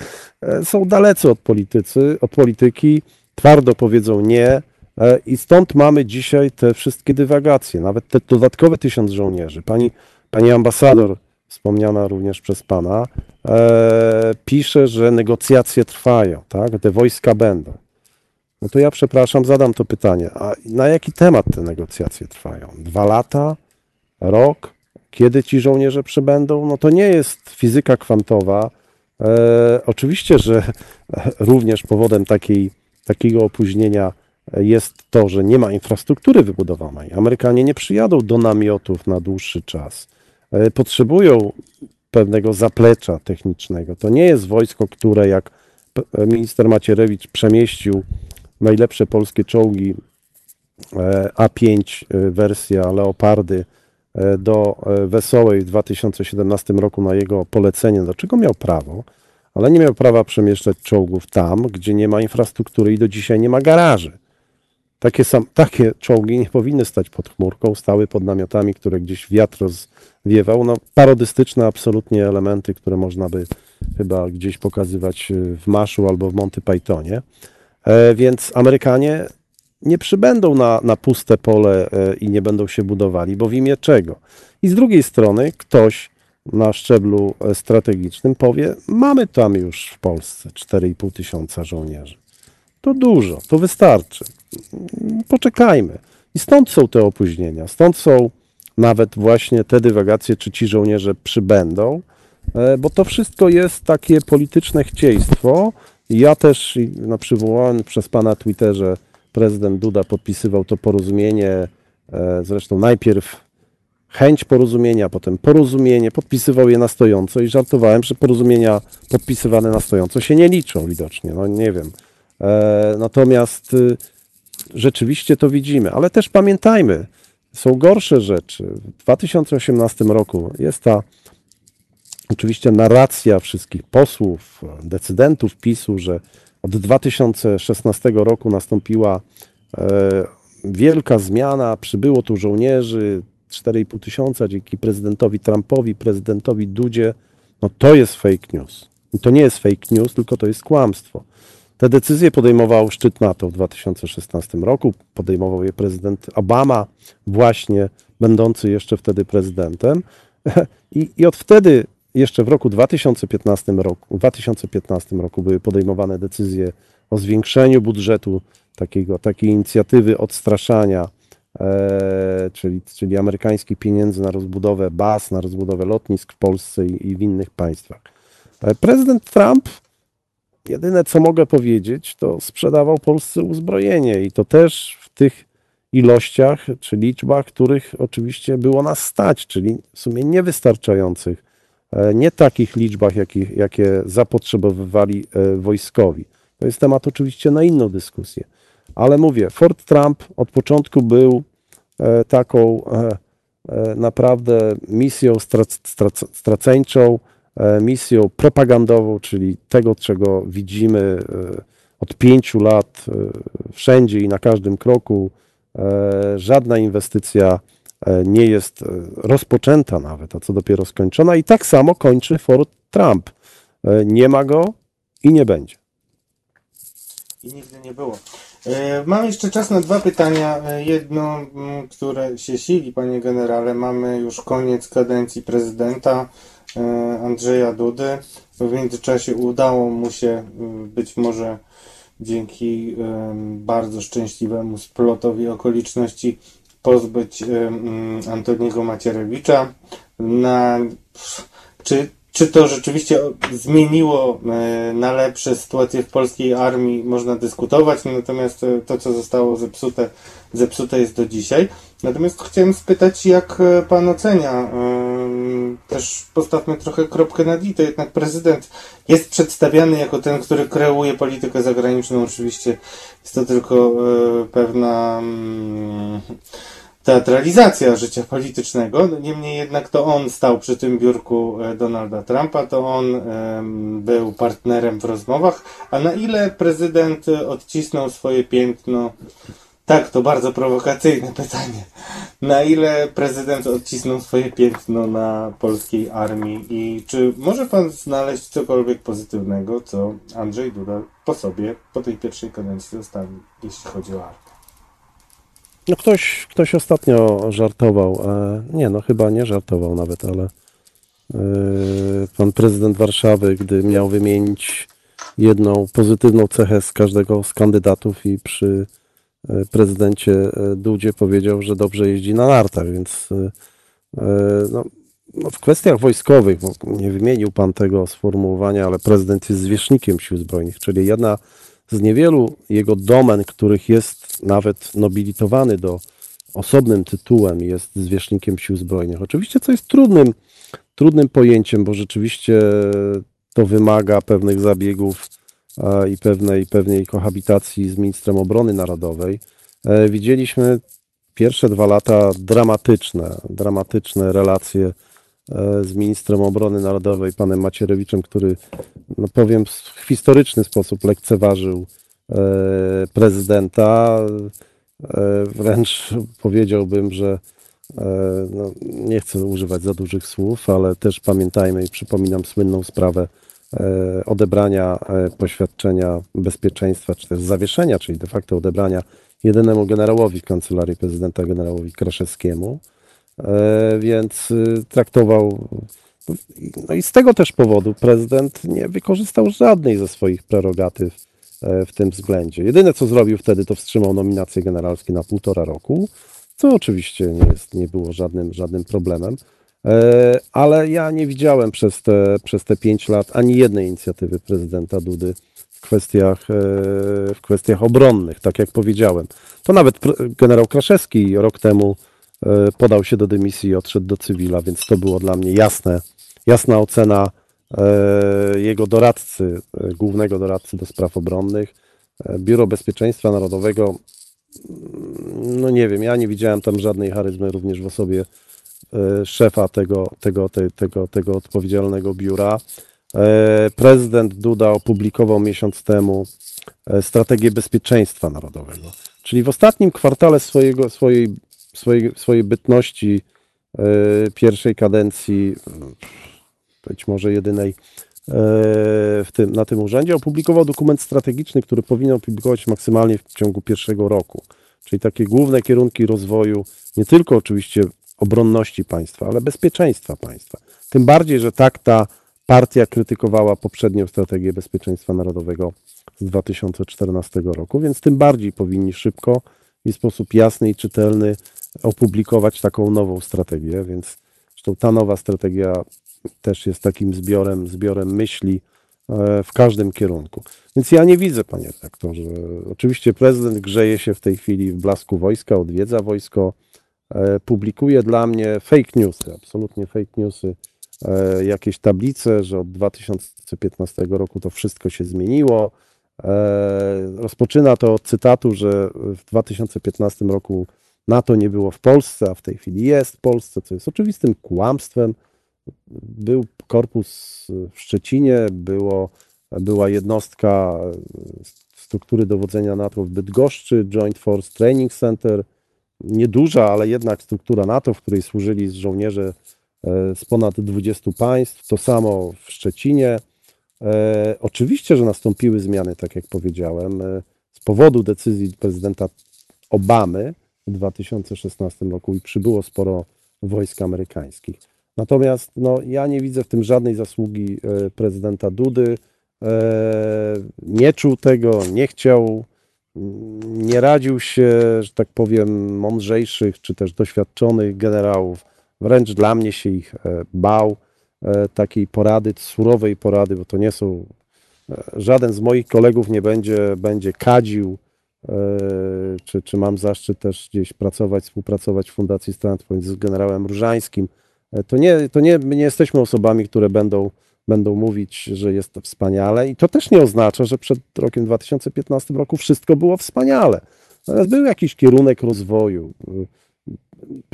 e, są dalecy od, politycy, od polityki, twardo powiedzą nie. e, I stąd mamy dzisiaj te wszystkie dywagacje, nawet te dodatkowe tysiąc żołnierzy. Pani, pani ambasador, wspomniana również przez pana, e, pisze, że negocjacje trwają, tak? te wojska będą. No to ja przepraszam, zadam to pytanie. A na jaki temat te negocjacje trwają? Dwa lata? Rok? Kiedy ci żołnierze przybędą? No to nie jest fizyka kwantowa. E, oczywiście, że również powodem takiej, takiego opóźnienia jest to, że nie ma infrastruktury wybudowanej. Amerykanie nie przyjadą do namiotów na dłuższy czas. E, potrzebują pewnego zaplecza technicznego. To nie jest wojsko, które jak minister Macierewicz przemieścił najlepsze polskie czołgi e, A5 e, wersja Leopardy e, do Wesołej w 2017 roku na jego polecenie, do czego miał prawo, ale nie miał prawa przemieszczać czołgów tam, gdzie nie ma infrastruktury i do dzisiaj nie ma garaży. Takie, sam, takie czołgi nie powinny stać pod chmurką, stały pod namiotami, które gdzieś wiatr rozwiewał. No, parodystyczne absolutnie elementy, które można by chyba gdzieś pokazywać w Maszu albo w Monty Pythonie. E, więc Amerykanie nie przybędą na, na puste pole e, i nie będą się budowali, bo w imię czego? I z drugiej strony ktoś na szczeblu e, strategicznym powie, mamy tam już w Polsce 4,5 tysiąca żołnierzy. To dużo, to wystarczy. Poczekajmy. I stąd są te opóźnienia, stąd są nawet właśnie te dywagacje, czy ci żołnierze przybędą, bo to wszystko jest takie polityczne chcieństwo. Ja też na przywołany przez pana Twitterze prezydent Duda podpisywał to porozumienie, e, zresztą najpierw chęć porozumienia, potem porozumienie, podpisywał je na stojąco i żartowałem, że porozumienia podpisywane na stojąco się nie liczą widocznie, no nie wiem. E, Natomiast y, rzeczywiście to widzimy, ale też pamiętajmy, są gorsze rzeczy. W 2018 roku jest ta oczywiście narracja wszystkich posłów, decydentów PiSu, że od 2016 roku nastąpiła e, wielka zmiana, przybyło tu żołnierzy, 4,5 tysiąca dzięki prezydentowi Trumpowi, prezydentowi Dudzie. No to jest fake news. I to nie jest fake news, tylko to jest kłamstwo. Te decyzje podejmował szczyt NATO w 2016 roku. Podejmował je prezydent Obama, właśnie będący jeszcze wtedy prezydentem. I, i od wtedy, jeszcze w roku 2015 roku, w 2015 roku były podejmowane decyzje o zwiększeniu budżetu takiego, takiej inicjatywy odstraszania, e, czyli, czyli amerykańskich pieniędzy na rozbudowę baz, na rozbudowę lotnisk w Polsce i, i w innych państwach. E, Prezydent Trump, jedyne co mogę powiedzieć, to sprzedawał Polsce uzbrojenie i to też w tych ilościach czy liczbach, których oczywiście było nas stać, czyli w sumie niewystarczających, nie takich liczbach, jakie zapotrzebowywali e, wojskowi. To jest temat oczywiście na inną dyskusję. Ale mówię, Fort Trump od początku był e, taką e, e, naprawdę misją strac, strac, straceńczą, e, misją propagandową, czyli tego, czego widzimy e, od pięciu lat e, wszędzie i na każdym kroku. E, Żadna inwestycja e, nie jest e, rozpoczęta nawet, a co dopiero skończona. I tak samo kończy Fort Trump. E, Nie ma go i nie będzie. I nigdy nie było. E, Mam jeszcze czas na dwa pytania. E, Jedno, które się sili, panie generale. Mamy już koniec kadencji prezydenta e, Andrzeja Dudy. W międzyczasie udało mu się być może dzięki bardzo szczęśliwemu splotowi okoliczności pozbyć mm, Antoniego Macierewicza. Na, czy, czy to rzeczywiście zmieniło e, na lepsze sytuację w polskiej armii, można dyskutować, natomiast e, to, co zostało zepsute, zepsute jest do dzisiaj. Natomiast chciałem spytać, jak e, pan ocenia, też postawmy trochę kropkę nad i, to jednak prezydent jest przedstawiany jako ten, który kreuje politykę zagraniczną. Oczywiście jest to tylko pewna mm, teatralizacja życia politycznego. No, Niemniej jednak to on stał przy tym biurku e, Donalda Trumpa, to on był partnerem w rozmowach. A na ile prezydent e, odcisnął swoje piętno? Tak, to bardzo prowokacyjne pytanie. Na ile prezydent odcisnął swoje piętno na polskiej armii i czy może pan znaleźć cokolwiek pozytywnego, co Andrzej Duda po sobie, po tej pierwszej kadencji zostawił, jeśli chodzi o armię? No ktoś, ktoś ostatnio żartował, e, nie no chyba nie żartował nawet, ale e, pan prezydent Warszawy, gdy miał wymienić jedną pozytywną cechę z każdego z kandydatów i przy e, prezydencie Dudzie powiedział, że dobrze jeździ na nartach, więc no, no w kwestiach wojskowych, nie wymienił pan tego sformułowania, ale prezydent jest zwierzchnikiem sił zbrojnych, czyli jedna z niewielu jego domen, których jest nawet nobilitowany do osobnym tytułem, jest zwierzchnikiem sił zbrojnych. Oczywiście, co jest trudnym, trudnym pojęciem, bo rzeczywiście to wymaga pewnych zabiegów e, i pewnej, pewnej kohabitacji z ministrem obrony narodowej. E, Widzieliśmy pierwsze dwa lata dramatyczne, dramatyczne relacje z ministrem obrony narodowej, panem Macierewiczem, który, no powiem, w historyczny sposób lekceważył e, prezydenta. E, Wręcz powiedziałbym, że e, no, nie chcę używać za dużych słów, ale też pamiętajmy i przypominam słynną sprawę e, odebrania e, poświadczenia bezpieczeństwa, czy też zawieszenia, czyli de facto odebrania jedynemu generałowi w kancelarii prezydenta, generałowi Kraszewskiemu. E, Więc y, traktował. No i z tego też powodu prezydent nie wykorzystał żadnej ze swoich prerogatyw e, w tym względzie. Jedyne co zrobił wtedy, to wstrzymał nominacje generalskie na półtora roku, co oczywiście nie, jest, nie było żadnym, żadnym problemem. E, Ale ja nie widziałem przez te, przez te pięć lat ani jednej inicjatywy prezydenta Dudy w kwestiach, w kwestiach obronnych, tak jak powiedziałem. To nawet generał Kraszewski rok temu podał się do dymisji i odszedł do cywila, więc to było dla mnie jasne, jasna ocena e, jego doradcy, e, głównego doradcy do spraw obronnych. E, Biuro Bezpieczeństwa Narodowego, mm, no nie wiem, ja nie widziałem tam żadnej charyzmy również w osobie e, szefa tego, tego, te, tego, tego odpowiedzialnego biura. E, Prezydent Duda opublikował miesiąc temu e, strategię bezpieczeństwa narodowego. Czyli w ostatnim kwartale swojego, swojej, swojej, swojej bytności e, pierwszej kadencji, być może jedynej w tym, na tym urzędzie, opublikował dokument strategiczny, który powinien opublikować maksymalnie w ciągu pierwszego roku. Czyli takie główne kierunki rozwoju, nie tylko oczywiście obronności państwa, ale bezpieczeństwa państwa. Tym bardziej, że tak ta partia krytykowała poprzednią strategię bezpieczeństwa narodowego z 2014 roku, więc tym bardziej powinni szybko i w sposób jasny i czytelny opublikować taką nową strategię, więc zresztą ta nowa strategia też jest takim zbiorem, zbiorem myśli e, w każdym kierunku. Więc ja nie widzę, panie redaktorze. Oczywiście prezydent grzeje się w tej chwili w blasku wojska, odwiedza wojsko, e, publikuje dla mnie fake newsy, absolutnie fake newsy, e, jakieś tablice, że od 2015 roku to wszystko się zmieniło. Rozpoczyna to od cytatu, że w 2015 roku NATO nie było w Polsce, a w tej chwili jest w Polsce, co jest oczywistym kłamstwem. Był korpus w Szczecinie, było, była jednostka struktury dowodzenia NATO w Bydgoszczy, Joint Force Training Center. Nieduża, ale jednak struktura NATO, w której służyli żołnierze e, z ponad 20 państw. To samo w Szczecinie. E, oczywiście, że nastąpiły zmiany, tak jak powiedziałem, e, z powodu decyzji prezydenta Obamy 2016 roku i przybyło sporo wojsk amerykańskich. Natomiast no, ja nie widzę w tym żadnej zasługi e, prezydenta Dudy. E, nie czuł tego, nie chciał, nie radził się, że tak powiem, mądrzejszych czy też doświadczonych generałów. Wręcz dla mnie się ich e, bał. Takiej porady, surowej porady, bo to nie są. Żaden z moich kolegów nie będzie, będzie kadził, czy, czy mam zaszczyt też gdzieś pracować, współpracować w Fundacji Stanford z generałem Różańskim to nie, to nie, my nie jesteśmy osobami, które będą, będą mówić, że jest to wspaniale i to też nie oznacza, że przed rokiem 2015 roku wszystko było wspaniale. Natomiast był jakiś kierunek rozwoju.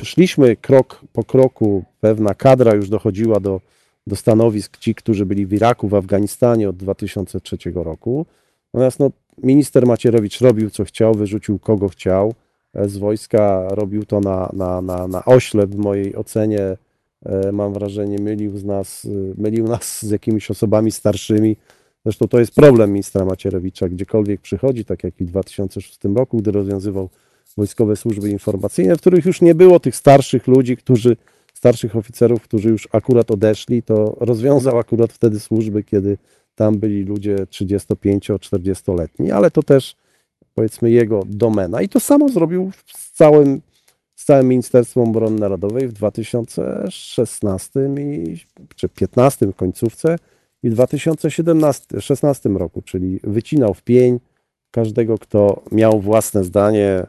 Szliśmy krok po kroku, pewna kadra już dochodziła do, do stanowisk, ci, którzy byli w Iraku, w Afganistanie od 2003 roku. Natomiast no, minister Macierewicz robił co chciał, wyrzucił kogo chciał z wojska, robił to na, na, na, na oślep w mojej ocenie E, mam wrażenie, mylił, z nas, e, mylił nas z jakimiś osobami starszymi. Zresztą to jest problem ministra Macierewicza. Gdziekolwiek przychodzi, tak jak i w 2006 roku, gdy rozwiązywał wojskowe służby informacyjne, w których już nie było tych starszych ludzi, którzy, starszych oficerów, którzy już akurat odeszli, to rozwiązał akurat wtedy służby, kiedy tam byli ludzie 35-40-letni, ale to też powiedzmy jego domena. I to samo zrobił z całym z całym Ministerstwem Obrony Narodowej w 2016 i, czy 15 końcówce i w 2016 roku, czyli wycinał w pień każdego, kto miał własne zdanie,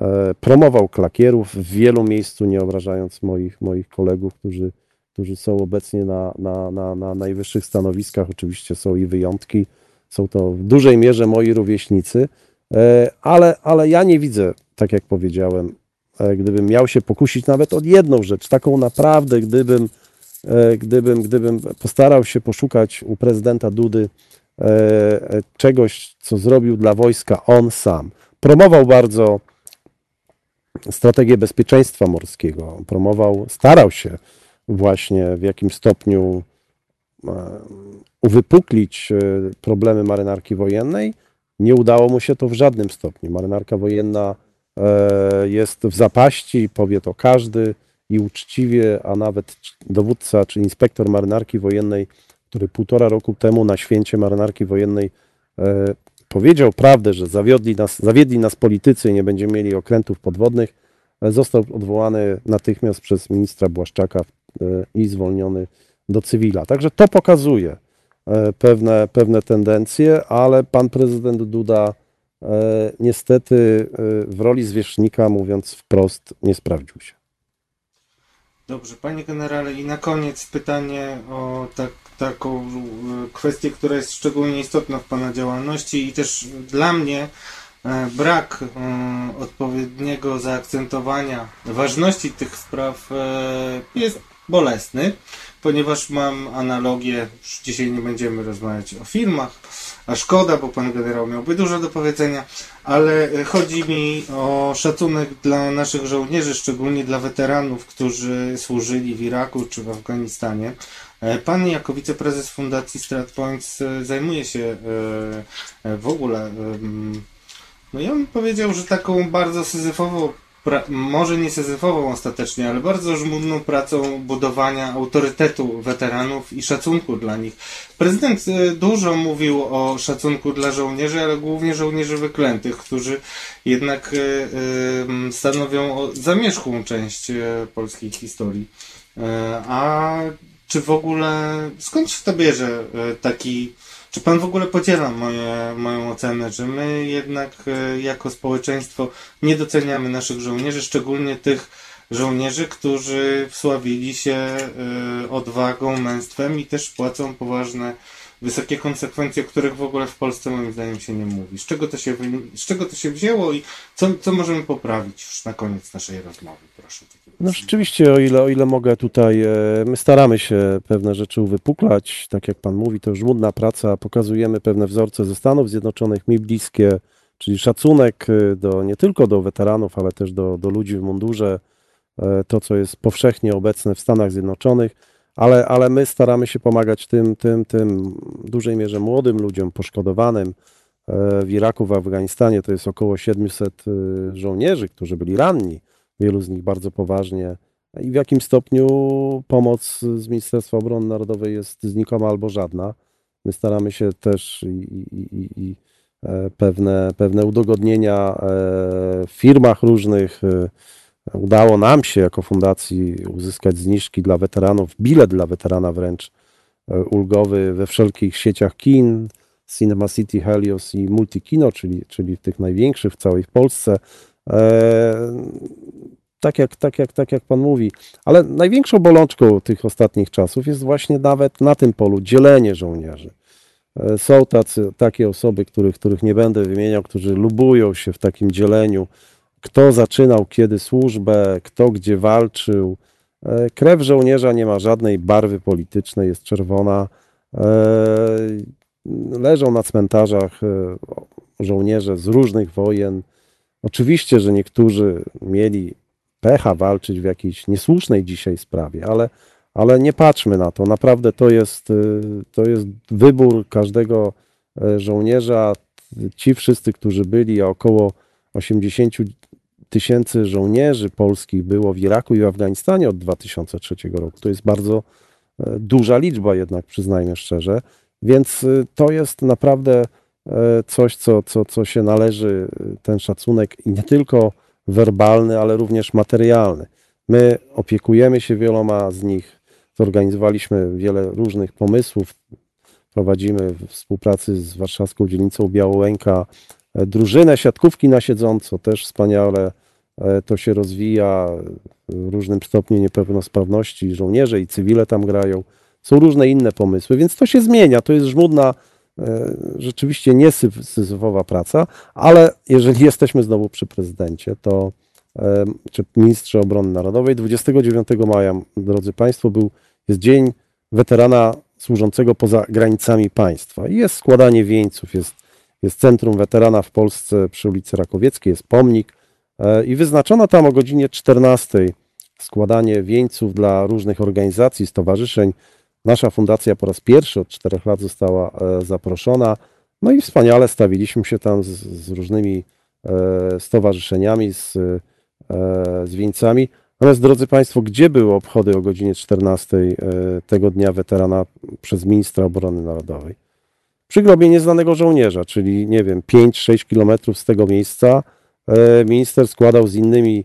e, promował klakierów w wielu miejscu, nie obrażając moich, moich kolegów, którzy, którzy są obecnie na, na, na, na najwyższych stanowiskach. Oczywiście są i wyjątki, są to w dużej mierze moi rówieśnicy, e, ale, ale ja nie widzę, tak jak powiedziałem, E, gdybym miał się pokusić nawet od jedną rzecz, taką naprawdę, gdybym, e, gdybym, gdybym postarał się poszukać u prezydenta Dudy czegoś, co zrobił dla wojska on sam. Promował bardzo strategię bezpieczeństwa morskiego, promował, starał się właśnie w jakimś stopniu uwypuklić problemy marynarki wojennej. Nie udało mu się to w żadnym stopniu. Marynarka wojenna E, jest w zapaści, powie to każdy i uczciwie, a nawet dowódca czy inspektor marynarki wojennej, który półtora roku temu na święcie marynarki wojennej e, powiedział prawdę, że zawiodli nas, zawiedli nas politycy i nie będziemy mieli okrętów podwodnych, e, został odwołany natychmiast przez ministra Błaszczaka i zwolniony do cywila. Także to pokazuje pewne, pewne tendencje, ale pan prezydent Duda E, niestety e, w roli zwierzchnika, mówiąc wprost, nie sprawdził się. Dobrze, panie generale, i na koniec pytanie o tak, taką e, kwestię, która jest szczególnie istotna w pana działalności i też dla mnie brak odpowiedniego zaakcentowania ważności tych spraw jest bolesny, ponieważ mam analogię, już dzisiaj nie będziemy rozmawiać o filmach, a szkoda, bo pan generał miałby dużo do powiedzenia, ale chodzi mi o szacunek dla naszych żołnierzy, szczególnie dla weteranów, którzy służyli w Iraku czy w Afganistanie. E, Pan jako wiceprezes Fundacji StratPoints e, zajmuje się e, w ogóle, no ja bym powiedział, że taką bardzo syzyfową, może nie syzyfową ostatecznie, ale bardzo żmudną pracą budowania autorytetu weteranów i szacunku dla nich. Prezydent e, dużo mówił o szacunku dla żołnierzy, ale głównie żołnierzy wyklętych, którzy jednak e, stanowią zamierzchłą część e, polskiej historii. A czy w ogóle, skąd się to bierze taki, czy pan w ogóle podziela moje, moją ocenę, że my jednak e, jako społeczeństwo nie doceniamy naszych żołnierzy, szczególnie tych żołnierzy, którzy wsławili się e, odwagą, męstwem i też płacą poważne, wysokie konsekwencje, o których w ogóle w Polsce moim zdaniem się nie mówi. Z czego to się, z czego to się wzięło i co, co możemy poprawić już na koniec naszej rozmowy? Proszę. No rzeczywiście, o ile, o ile mogę tutaj, e, my staramy się pewne rzeczy uwypuklać, tak jak Pan mówi, to żmudna praca, pokazujemy pewne wzorce ze Stanów Zjednoczonych, mi bliskie, czyli szacunek e, do, nie tylko do weteranów, ale też do, do ludzi w mundurze, e, to co jest powszechnie obecne w Stanach Zjednoczonych, ale, ale my staramy się pomagać tym, tym, tym w dużej mierze młodym ludziom poszkodowanym w Iraku, w Afganistanie, to jest około 700 e, żołnierzy, którzy byli ranni, wielu z nich bardzo poważnie. I w jakim stopniu pomoc z Ministerstwa Obrony Narodowej jest znikoma albo żadna. My staramy się też i, i, i, e, pewne, pewne udogodnienia e, w firmach różnych. e, Udało nam się jako fundacji uzyskać zniżki dla weteranów, bilet dla weterana wręcz ulgowy we wszelkich sieciach kin, Cinema City, Helios i Multikino, czyli, czyli tych największych w całej Polsce. E, tak jak, tak, jak, tak jak Pan mówi. Ale największą bolączką tych ostatnich czasów jest właśnie nawet na tym polu dzielenie żołnierzy. E, Są tacy, takie osoby, których, których nie będę wymieniał, którzy lubują się w takim dzieleniu, kto zaczynał kiedy służbę, kto gdzie walczył. E, Krew żołnierza nie ma żadnej barwy politycznej, jest czerwona. Leżą na cmentarzach żołnierze z różnych wojen. Oczywiście, że niektórzy mieli pecha walczyć w jakiejś niesłusznej dzisiaj sprawie, ale, ale nie patrzmy na to. Naprawdę to jest, y, to jest wybór każdego e, żołnierza. Ci wszyscy, którzy byli, a około 80 tysięcy żołnierzy polskich było w Iraku i w Afganistanie od 2003 roku. To jest bardzo e, duża liczba jednak, przyznajmy szczerze. Więc y, to jest naprawdę coś, co, co, co się należy, y, ten szacunek i nie tylko werbalny, ale również materialny. My opiekujemy się wieloma z nich, zorganizowaliśmy wiele różnych pomysłów, prowadzimy w współpracy z warszawską dzielnicą Białołęka e, drużynę siatkówki na siedząco, też wspaniale e, to się rozwija w różnym stopniu niepełnosprawności, żołnierze i cywile tam grają. Są różne inne pomysły, więc to się zmienia, to jest żmudna, e, rzeczywiście nie syzyfowa praca, ale jeżeli jesteśmy znowu przy prezydencie, to e, czy ministrze obrony narodowej, 29 maja, drodzy Państwo, był, jest dzień weterana służącego poza granicami państwa. Jest składanie wieńców, jest, jest Centrum Weterana w Polsce przy ulicy Rakowieckiej, jest pomnik e, i wyznaczono tam o godzinie 14 składanie wieńców dla różnych organizacji, stowarzyszeń. Nasza fundacja po raz pierwszy od czterech lat została e, zaproszona. No i wspaniale stawiliśmy się tam z, z różnymi e, stowarzyszeniami, z, e, z wieńcami. Natomiast, drodzy Państwo, gdzie były obchody o godzinie 14 e, tego dnia weterana przez ministra obrony narodowej? Przy grobie nieznanego żołnierza, czyli nie wiem, 5-6 kilometrów z tego miejsca, minister składał z innymi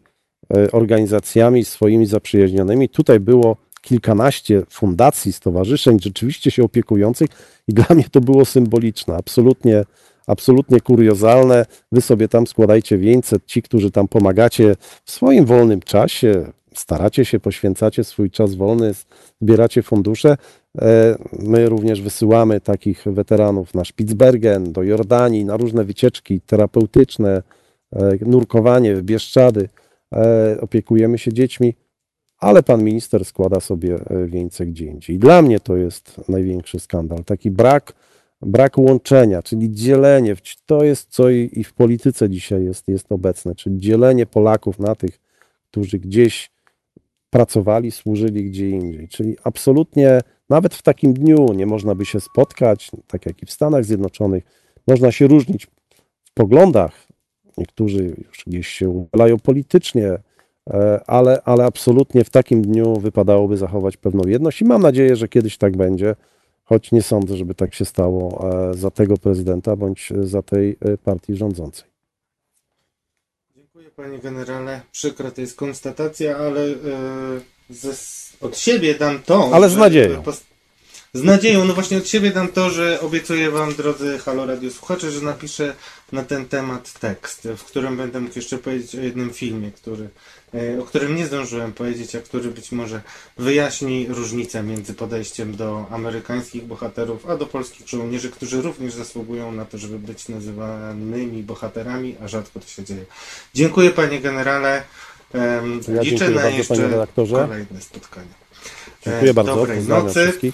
organizacjami swoimi zaprzyjaźnionymi. Tutaj było kilkanaście fundacji, stowarzyszeń rzeczywiście się opiekujących i dla mnie to było symboliczne, absolutnie, absolutnie kuriozalne. Wy sobie tam składajcie wieńce, ci, którzy tam pomagacie w swoim wolnym czasie, staracie się, poświęcacie swój czas wolny, zbieracie fundusze. E, My również wysyłamy takich weteranów na Spitsbergen, do Jordanii, na różne wycieczki terapeutyczne, e, nurkowanie w Bieszczady. E, Opiekujemy się dziećmi ale pan minister składa sobie e, wieńce gdzie indziej. Dla mnie to jest największy skandal. Taki brak, brak łączenia, czyli dzielenie. To jest co i, i w polityce dzisiaj jest, jest obecne, czyli dzielenie Polaków na tych, którzy gdzieś pracowali, służyli gdzie indziej. Czyli absolutnie nawet w takim dniu nie można by się spotkać, tak jak i w Stanach Zjednoczonych. Można się różnić w poglądach. Niektórzy już gdzieś się uchylają politycznie, ale, ale absolutnie w takim dniu wypadałoby zachować pewną jedność i mam nadzieję, że kiedyś tak będzie, choć nie sądzę, żeby tak się stało e, za tego prezydenta bądź za tej e, partii rządzącej. Dziękuję panie generale. Przykra to jest konstatacja, ale e, ze, od siebie dam to. Ale z nadzieją. Z nadzieją, no właśnie od siebie dam to, że obiecuję wam, drodzy Halo Radio słuchacze, że napiszę na ten temat tekst, w którym będę mógł jeszcze powiedzieć o jednym filmie, który, e, o którym nie zdążyłem powiedzieć, a który być może wyjaśni różnicę między podejściem do amerykańskich bohaterów, a do polskich żołnierzy, którzy również zasługują na to, żeby być nazywanymi bohaterami, a rzadko to się dzieje. Dziękuję panie generale. Ja Liczę dziękuję na bardzo, jeszcze panie redaktorze. kolejne spotkanie. Dziękuję E, bardzo. Dobrej nocy. wszystkich.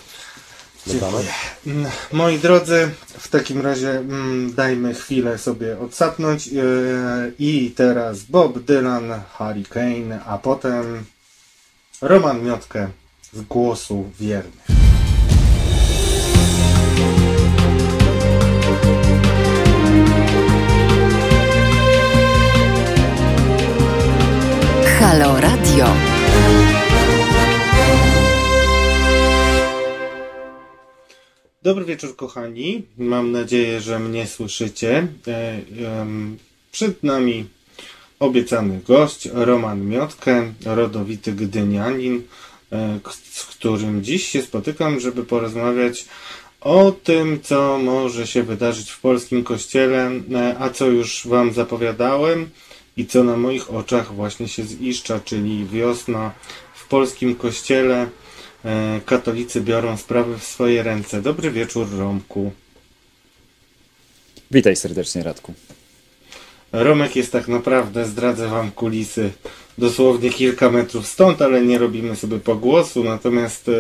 Dobranoc. Mm, Moi drodzy, w takim razie mm, dajmy chwilę sobie odsapnąć yy, i teraz Bob Dylan, Hurricane, a potem Roman Miotkę z głosu wiernych. Halo Radio. Dobry wieczór, kochani. Mam nadzieję, że mnie słyszycie. E, przed nami obiecany gość, Roman Miotkę, rodowity gdynianin, e, z którym dziś się spotykam, żeby porozmawiać o tym, co może się wydarzyć w polskim kościele, e, a co już Wam zapowiadałem i co na moich oczach właśnie się ziszcza, czyli wiosna w polskim kościele. E, Katolicy biorą sprawy w swoje ręce. Dobry wieczór, Romku. Witaj serdecznie, Radku. Romek jest tak naprawdę, zdradzę wam kulisy, dosłownie kilka metrów stąd, ale nie robimy sobie pogłosu. Natomiast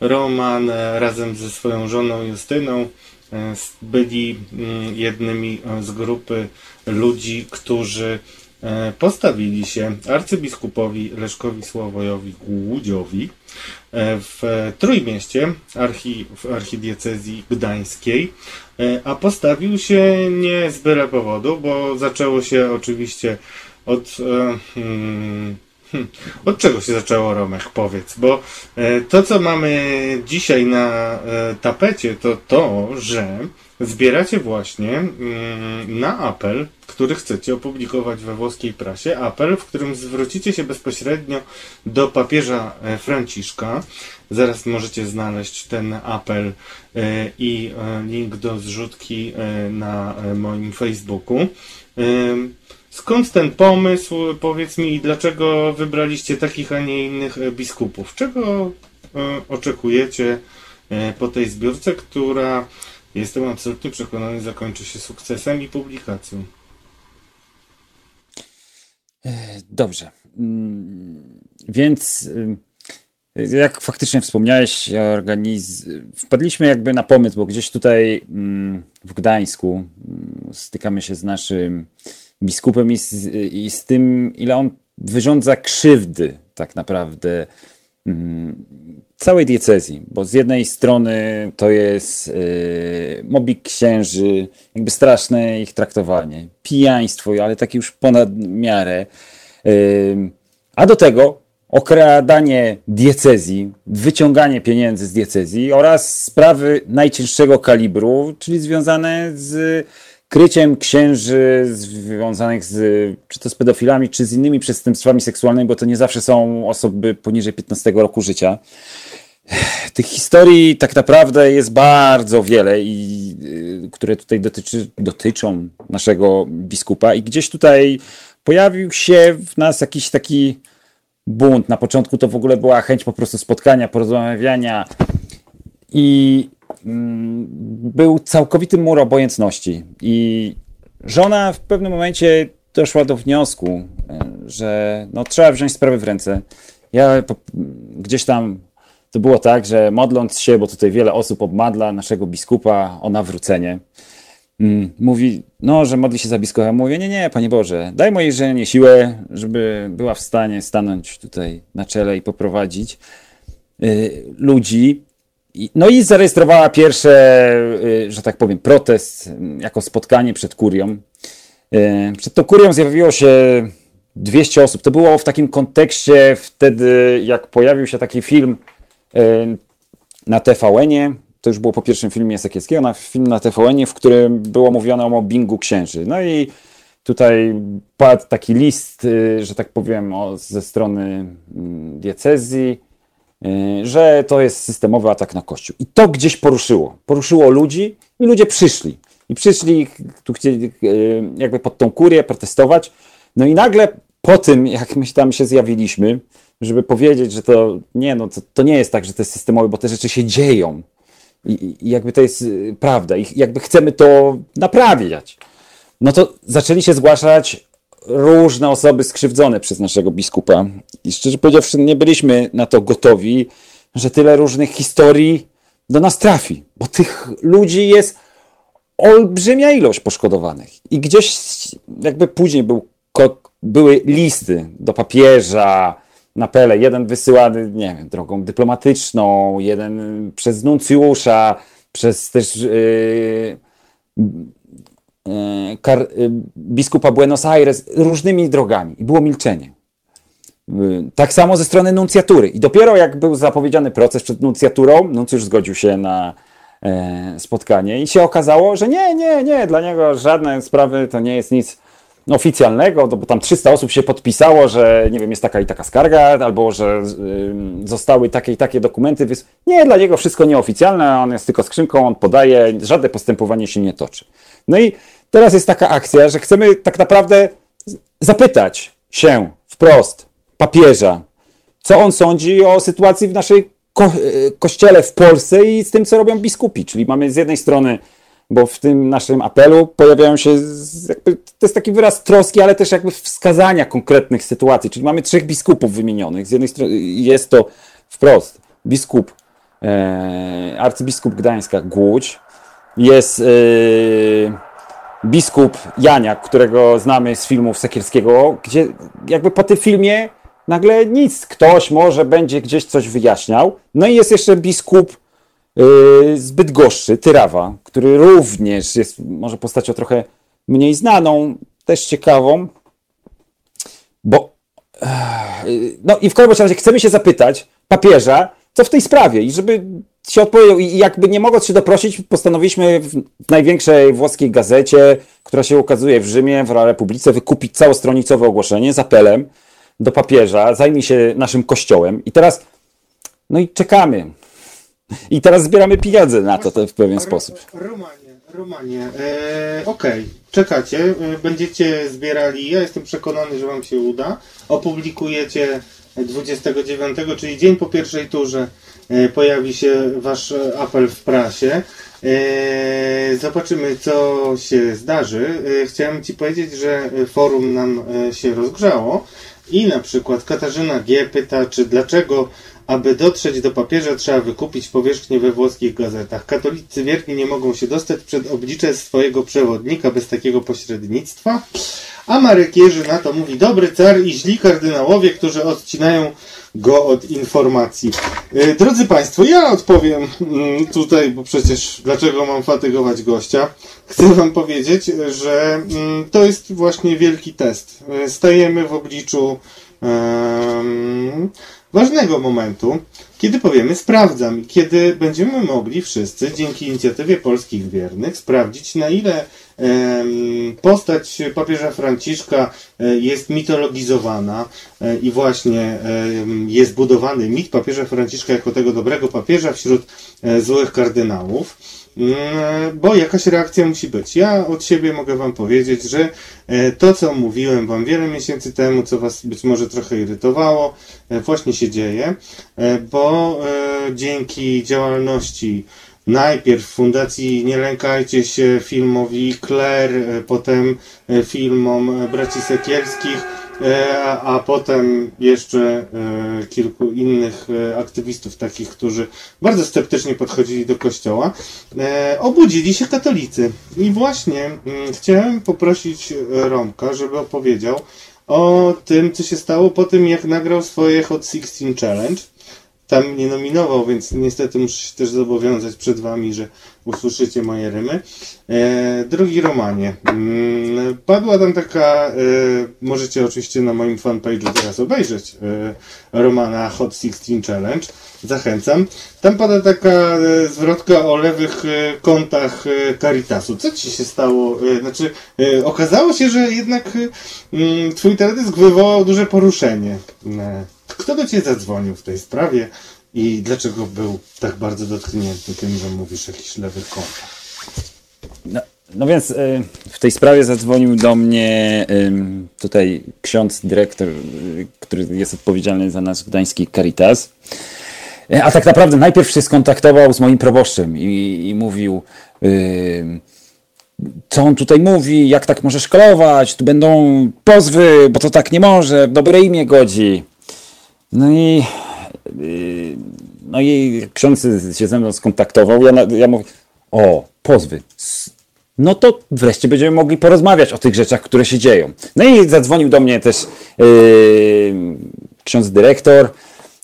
Roman e, razem ze swoją żoną Justyną e, byli mm, jednymi z grupy ludzi, którzy postawili się arcybiskupowi Leszkowi Sławojowi Głudziowi e, w Trójmieście, archi, w archidiecezji gdańskiej, e, a postawił się nie z byle powodu, bo zaczęło się oczywiście od... e, hmm, hmm, od czego się zaczęło, Romek? Powiedz, bo e, to, co mamy dzisiaj na e, tapecie, to to, że zbieracie właśnie mm, na apel, który chcecie opublikować we włoskiej prasie, apel, w którym zwrócicie się bezpośrednio do papieża e, Franciszka. Zaraz możecie znaleźć ten apel e, i e, link do zrzutki na moim Facebooku. Skąd ten pomysł, powiedz mi, dlaczego wybraliście takich, a nie innych biskupów? Czego oczekujecie po tej zbiórce, która, jestem absolutnie przekonany, zakończy się sukcesem i publikacją? Dobrze. Mm, Więc y, jak faktycznie wspomniałeś, organiz... wpadliśmy jakby na pomysł, bo gdzieś tutaj mm, w Gdańsku mm, stykamy się z naszym biskupem i z, i z tym, ile on wyrządza krzywdy tak naprawdę całej diecezji, bo z jednej strony to jest y, mobbing księży, jakby straszne ich traktowanie, pijaństwo, ale takie już ponad miarę, y, a do tego okradanie diecezji, wyciąganie pieniędzy z diecezji oraz sprawy najcięższego kalibru, czyli związane z kryciem księży związanych z, czy to z pedofilami, czy z innymi przestępstwami seksualnymi, bo to nie zawsze są osoby poniżej 15 roku życia. Tych historii tak naprawdę jest bardzo wiele, i, y, które tutaj dotyczy, dotyczą naszego biskupa, i gdzieś tutaj pojawił się w nas jakiś taki bunt. Na początku to w ogóle była chęć po prostu spotkania, porozmawiania i mm, był całkowity mur obojętności. I żona w pewnym momencie doszła do wniosku, e, że no, trzeba wziąć sprawy w ręce. Ja po, gdzieś tam to było tak, że modląc się, bo tutaj wiele osób obmadla naszego biskupa o nawrócenie, mm, mówi, no, że modli się za biskupa. Mówię, nie, nie, Panie Boże, daj mojej żonie siłę, żeby była w stanie stanąć tutaj na czele i poprowadzić y, ludzi. no i zarejestrowała pierwsze, y, że tak powiem, protest y, jako spotkanie przed kurią. Y, Przed tą kurią zjawiło się 200 osób. To było w takim kontekście wtedy, jak pojawił się taki film na TVN-ie. To już było po pierwszym filmie Sekielskiego, na film na TVN-ie, w którym było mówione o mobbingu księży. No i tutaj padł taki list, y, że tak powiem, o, ze strony mm, diecezji, y, że to jest systemowy atak na Kościół. I to gdzieś poruszyło. Poruszyło ludzi i ludzie przyszli. I przyszli, tu chcieli y, jakby pod tą kurię protestować. No i nagle po tym, jak my tam się zjawiliśmy, żeby powiedzieć, że to nie, no to, to nie jest tak, że to jest systemowe, bo te rzeczy się dzieją. I, I jakby to jest y, prawda. I jakby chcemy to naprawiać. No to zaczęli się zgłaszać różne osoby skrzywdzone przez naszego biskupa. I szczerze powiedziawszy, nie byliśmy na to gotowi, że tyle różnych historii do nas trafi, bo tych ludzi jest olbrzymia ilość poszkodowanych. I gdzieś jakby później był, były listy do papieża, na pele. Jeden wysyłany, nie wiem, drogą dyplomatyczną, jeden przez nuncjusza, przez też yy, yy, kar, yy, biskupa Buenos Aires, różnymi drogami. I było milczenie. Yy, Tak samo ze strony nuncjatury. I dopiero jak był zapowiedziany proces przed nuncjaturą, nuncjusz zgodził się na e, spotkanie i się okazało, że nie, nie, nie, dla niego żadne sprawy to nie jest nic oficjalnego, no bo tam 300 osób się podpisało, że nie wiem, jest taka i taka skarga, albo że y, zostały takie i takie dokumenty. Wys... Nie, dla niego wszystko nieoficjalne, on jest tylko skrzynką, on podaje, żadne postępowanie się nie toczy. No i teraz jest taka akcja, że chcemy tak naprawdę zapytać się wprost papieża, co on sądzi o sytuacji w naszej ko- y, kościele w Polsce i z tym, co robią biskupi. Czyli mamy z jednej strony, bo w tym naszym apelu pojawiają się, jakby, to jest taki wyraz troski, ale też jakby wskazania konkretnych sytuacji. Czyli mamy trzech biskupów wymienionych. Z jednej strony jest to wprost biskup, e, arcybiskup Gdańska Głódź, jest e, biskup Janiak, którego znamy z filmów Sekierskiego, gdzie jakby po tym filmie nagle nic, ktoś może będzie gdzieś coś wyjaśniał. No i jest jeszcze biskup z Bydgoszczy, Tyrawa, który również jest może postacią trochę mniej znaną, też ciekawą, bo yy, no i w każdym razie chcemy się zapytać papieża, co w tej sprawie i żeby się odpowiedział i jakby nie mogąc się doprosić, postanowiliśmy w największej włoskiej gazecie, która się ukazuje w Rzymie, w Republice, wykupić całostronicowe ogłoszenie z apelem do papieża, zajmij się naszym kościołem i teraz no i czekamy. I teraz zbieramy pieniądze na to, to w pewien sposób. Romanie, Romanie, e, okej, czekacie, e, będziecie zbierali, ja jestem przekonany, że Wam się uda. Opublikujecie 29, czyli dzień po pierwszej turze e, pojawi się Wasz e, apel w prasie. E, zobaczymy, co się zdarzy. E, chciałem Ci powiedzieć, że e, forum nam e, się rozgrzało i na przykład Katarzyna G. pyta, czy dlaczego aby dotrzeć do papieża trzeba wykupić powierzchnię we włoskich gazetach. Katolicy wierni nie mogą się dostać przed oblicze swojego przewodnika bez takiego pośrednictwa. A Marek Jerzy na to mówi, dobry car i źli kardynałowie, którzy odcinają go od informacji. E, Drodzy Państwo, ja odpowiem mm, tutaj, bo przecież dlaczego mam fatygować gościa? Chcę Wam powiedzieć, że mm, to jest właśnie wielki test. E, Stajemy w obliczu em, ważnego momentu, kiedy powiemy sprawdzam i kiedy będziemy mogli wszyscy dzięki inicjatywie polskich wiernych sprawdzić na ile postać papieża Franciszka e, jest mitologizowana e, i właśnie jest budowany mit papieża Franciszka jako tego dobrego papieża wśród e, złych kardynałów. Mm, Bo jakaś reakcja musi być. Ja od siebie mogę Wam powiedzieć, że e, to, co mówiłem Wam wiele miesięcy temu, co Was być może trochę irytowało, e, właśnie się dzieje, e, bo e, dzięki działalności najpierw Fundacji Nie Lękajcie się filmowi Claire, e, potem e, filmom e, Braci Sekielskich, e, a, a potem jeszcze e, kilku innych e, aktywistów, takich, którzy bardzo sceptycznie podchodzili do kościoła, e, obudzili się katolicy. I właśnie mm, chciałem poprosić e, Romka, żeby opowiedział o tym, co się stało po tym, jak nagrał swoje Hot 16 Challenge. Tam nie nominował, więc niestety muszę się też zobowiązać przed wami, że usłyszycie moje rymy. E, drogi Romanie, mm, padła tam taka, e, możecie oczywiście na moim fanpage'u teraz obejrzeć e, Romana Hot 16 Challenge. Zachęcam. Tam pada taka e, zwrotka o lewych e, kątach e, Caritasu. Co ci się stało? E, znaczy, e, okazało się, że jednak e, mm, twój teledysk wywołał duże poruszenie. E, kto do ciebie zadzwonił w tej sprawie i dlaczego był tak bardzo dotknięty tym, że mówisz o jakichś lewych kątach? No, no więc y, w tej sprawie zadzwonił do mnie ym, tutaj ksiądz dyrektor, y, który jest odpowiedzialny za nasz gdański Caritas. Y, A tak naprawdę najpierw się skontaktował z moim proboszczem i, i mówił, ym, co on tutaj mówi, jak tak może szkalować, tu będą pozwy, bo to tak nie może, dobre imię godzi. No i, no i ksiądz się ze mną skontaktował. Ja, ja mówię, o, pozwy. No to wreszcie będziemy mogli porozmawiać o tych rzeczach, które się dzieją. No i zadzwonił do mnie też yy, ksiądz dyrektor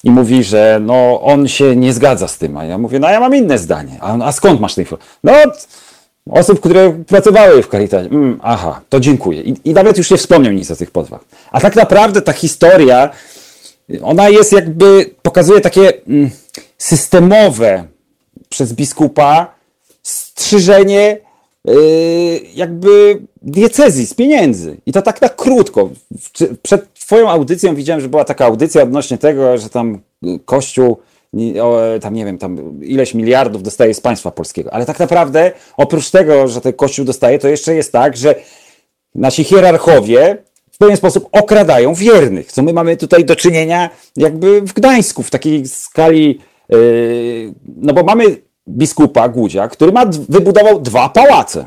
i mówi, że no on się nie zgadza z tym. A ja mówię, no ja mam inne zdanie. A, a skąd masz te informacje? No osób, które pracowały w Caritasie. Mm, aha, to dziękuję. I, I nawet już nie wspomniał nic o tych pozwach. A tak naprawdę ta historia ona jest jakby, pokazuje takie mm, systemowe przez biskupa strzyżenie yy, jakby diecezji z pieniędzy. I to tak na krótko. Przed twoją audycją widziałem, że była taka audycja odnośnie tego, że tam y, Kościół tam nie wiem, tam ileś miliardów dostaje z państwa polskiego. Ale tak naprawdę oprócz tego, że ten Kościół dostaje, to jeszcze jest tak, że nasi hierarchowie w pewien sposób okradają wiernych, co my mamy tutaj do czynienia jakby w Gdańsku, w takiej skali, yy, no bo mamy biskupa Gudzia, który ma, wybudował dwa pałace.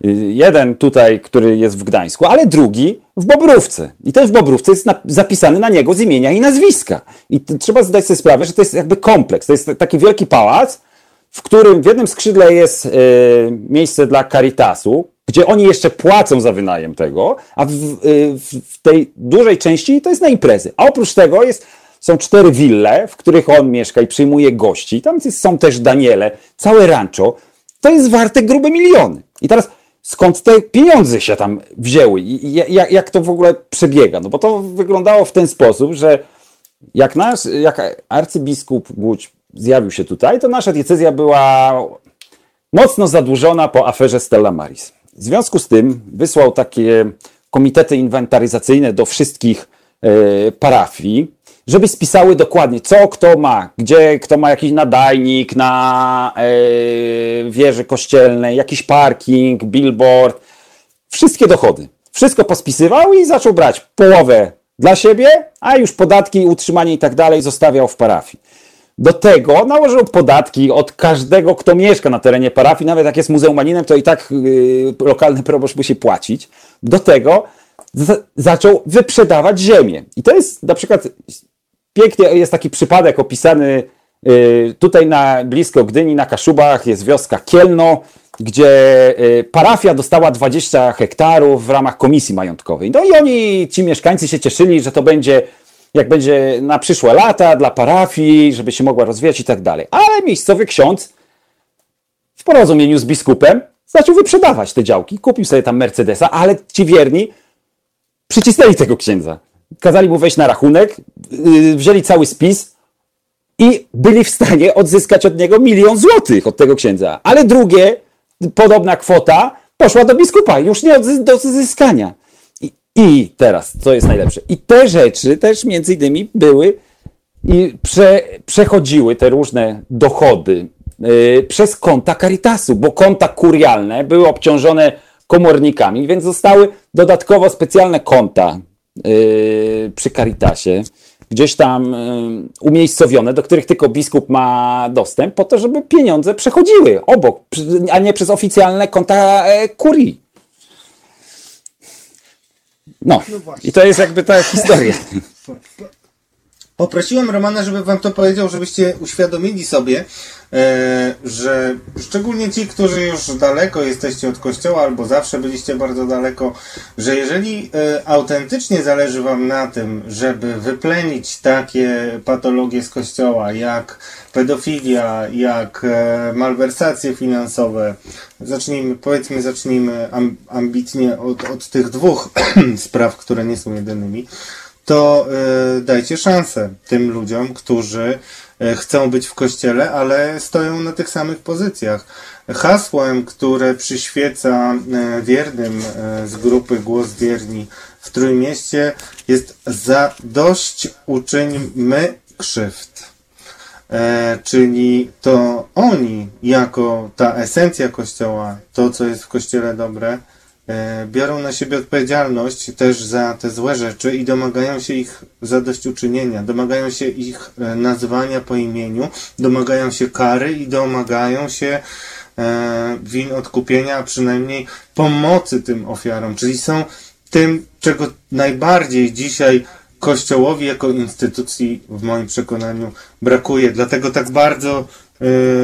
Yy, Jeden tutaj, który jest w Gdańsku, ale drugi w Bobrówce. I ten w Bobrówce jest zapisany na niego z imienia i nazwiska. I trzeba zdać sobie sprawę, że to jest jakby kompleks. To jest taki wielki pałac, w którym w jednym skrzydle jest e, miejsce dla Caritasu, gdzie oni jeszcze płacą za wynajem tego, a w, e, w, tej dużej części to jest na imprezy. A oprócz tego jest, są cztery wille, w których on mieszka i przyjmuje gości. Tam są też Daniele, całe rancho. To jest warte grube miliony. I teraz skąd te pieniądze się tam wzięły i jak, jak to w ogóle przebiega? No bo to wyglądało w ten sposób, że jak nasz, jak arcybiskup Łódź zjawił się tutaj, to nasza diecezja była mocno zadłużona po aferze Stella Maris. W związku z tym wysłał takie komitety inwentaryzacyjne do wszystkich e, parafii, żeby spisały dokładnie, co kto ma, gdzie kto ma jakiś nadajnik na e, wieży kościelnej, jakiś parking, billboard, wszystkie dochody. Wszystko pospisywał i zaczął brać połowę dla siebie, a już podatki, utrzymanie i tak dalej zostawiał w parafii. Do tego nałożył podatki od każdego, kto mieszka na terenie parafii, nawet jak jest muzeumaninem, to i tak yy, lokalny proboszcz musi płacić. Do tego za- zaczął wyprzedawać ziemię. I to jest na przykład pięknie jest taki przypadek opisany y, tutaj na blisko Gdyni, na Kaszubach, jest wioska Kielno, gdzie y, parafia dostała 20 hektarów w ramach komisji majątkowej. No i oni, ci mieszkańcy się cieszyli, że to będzie, jak będzie na przyszłe lata dla parafii, żeby się mogła rozwijać i tak dalej. Ale miejscowy ksiądz w porozumieniu z biskupem zaczął wyprzedawać te działki. Kupił sobie tam Mercedesa, ale ci wierni przycisnęli tego księdza. Kazali mu wejść na rachunek, yy, wzięli cały spis i byli w stanie odzyskać od niego milion złotych od tego księdza. Ale drugie, podobna kwota, poszła do biskupa, już nie do odzyskania. I, teraz, co jest najlepsze, i te rzeczy też między innymi były i prze, przechodziły te różne dochody yy, przez konta Caritasu, bo konta kurialne były obciążone komornikami, więc zostały dodatkowo specjalne konta yy, przy Caritasie, gdzieś tam yy, umiejscowione, do których tylko biskup ma dostęp, po to, żeby pieniądze przechodziły obok, a nie przez oficjalne konta kurii. No, i to jest jakby ta historia. Poprosiłem Romana, żeby wam to powiedział, żebyście uświadomili sobie, e, że szczególnie ci, którzy już daleko jesteście od kościoła, albo zawsze byliście bardzo daleko, że jeżeli e, autentycznie zależy wam na tym, żeby wyplenić takie patologie z kościoła, jak pedofilia, jak e, malwersacje finansowe, zacznijmy, powiedzmy, zacznijmy am, ambitnie od, od tych dwóch spraw, które nie są jedynymi, to y, dajcie szansę tym ludziom, którzy y, chcą być w kościele, ale stoją na tych samych pozycjach. Hasłem, które przyświeca y, wiernym z grupy Głos Wierni w Trójmieście jest zadość uczyńmy krzywd. E, czyli to oni, jako ta esencja Kościoła, to co jest w Kościele dobre, E, biorą na siebie odpowiedzialność też za te złe rzeczy i domagają się ich zadośćuczynienia, domagają się ich e, nazwania po imieniu, domagają się kary i domagają się e, win odkupienia, a przynajmniej pomocy tym ofiarom, czyli są tym, czego najbardziej dzisiaj Kościołowi jako instytucji w moim przekonaniu brakuje. Dlatego tak bardzo